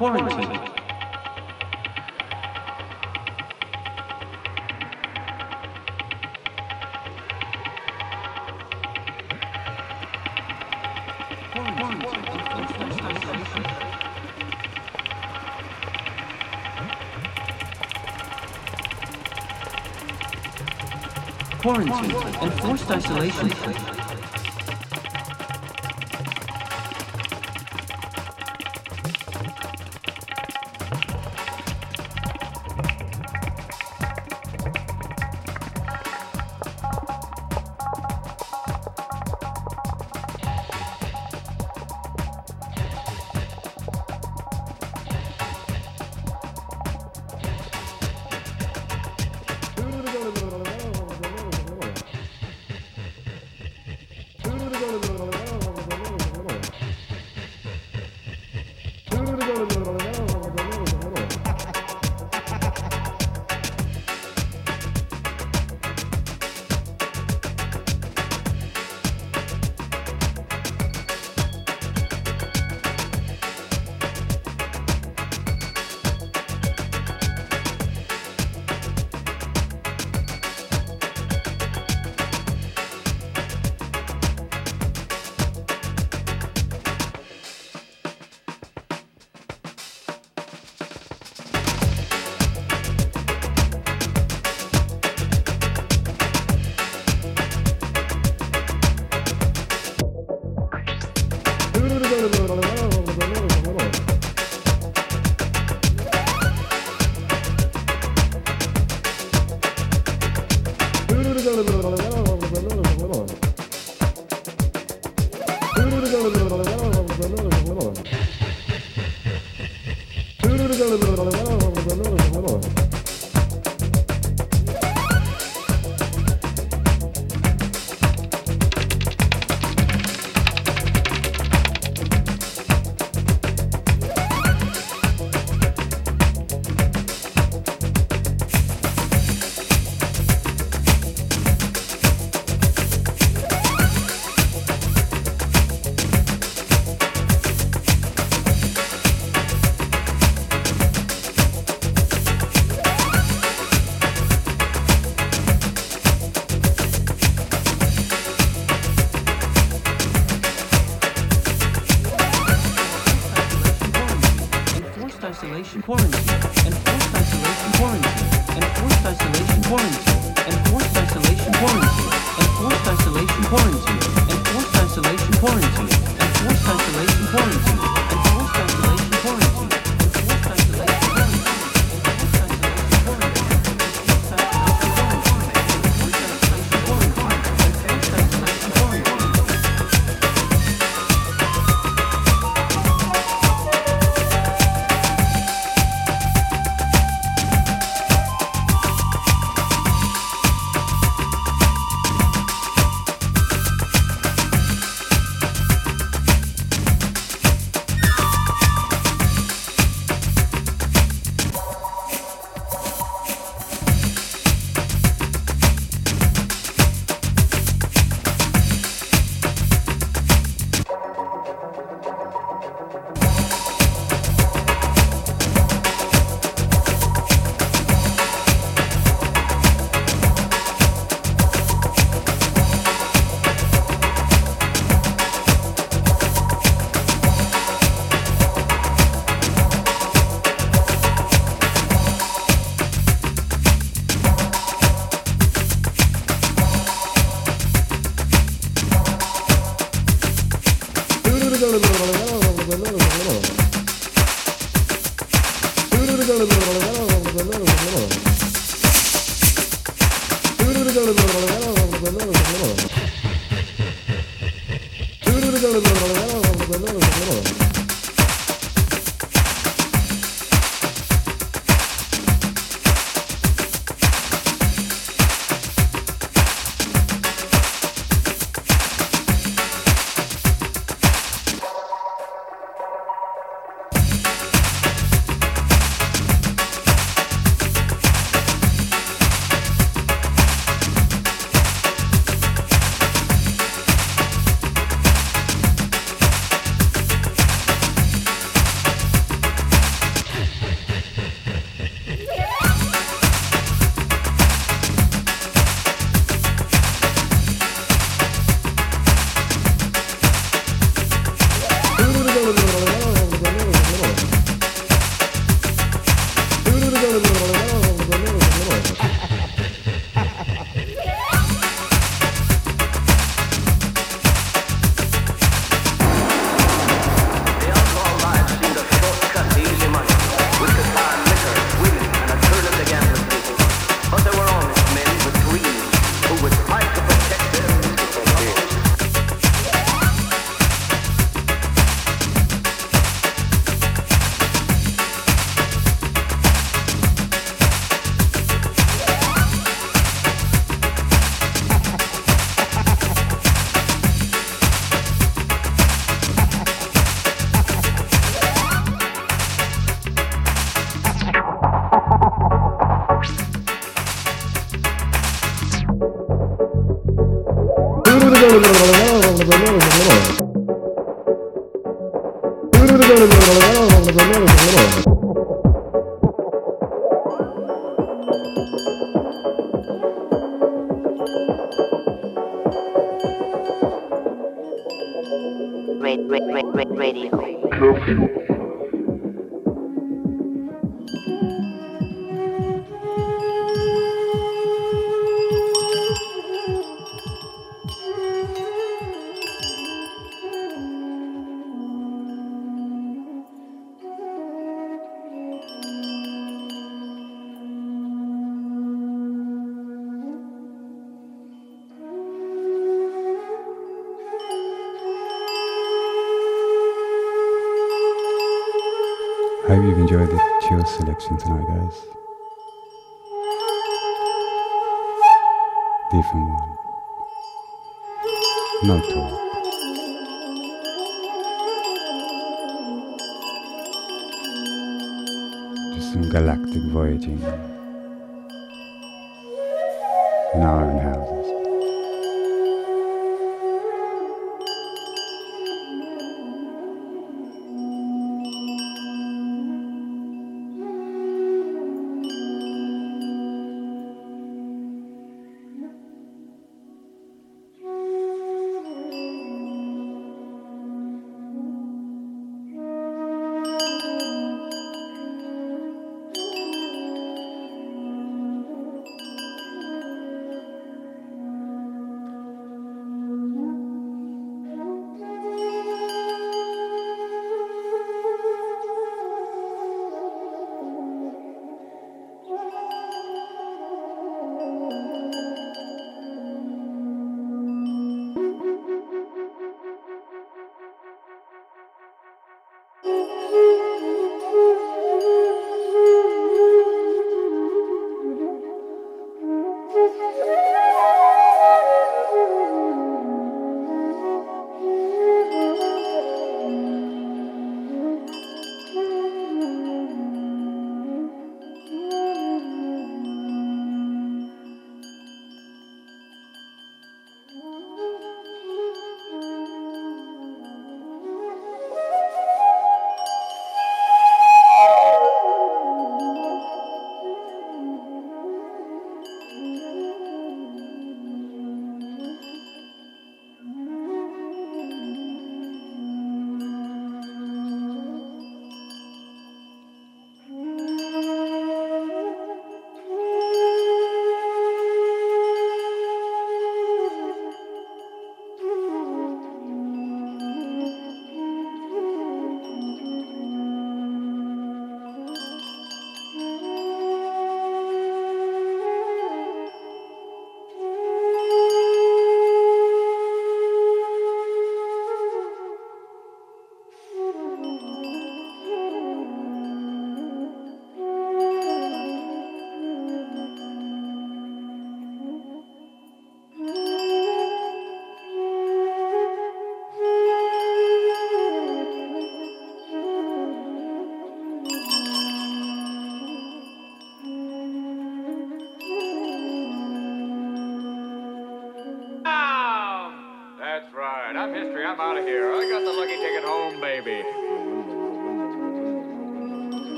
Quarantine. Quarantine. Enforced isolation. isolation, isolation quarantine, forced isolation quarantine, and forced isolation quarantine. Tonight,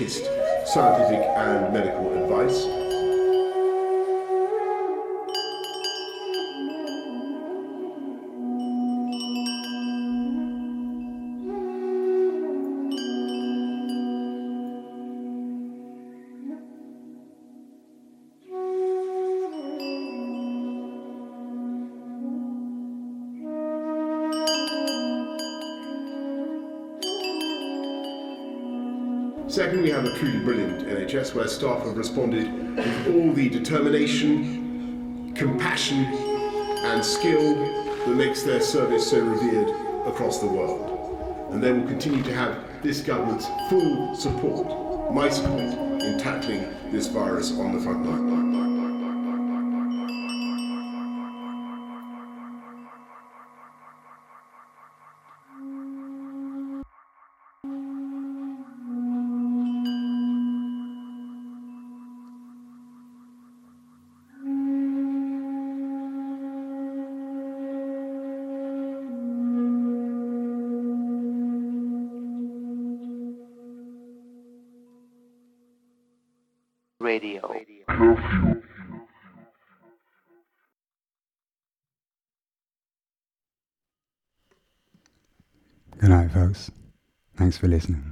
very where staff have responded with all the determination, compassion, and skill that makes their service so revered across the world. And they will continue to have this government's full support, my support, in tackling this virus on the front line. For listening.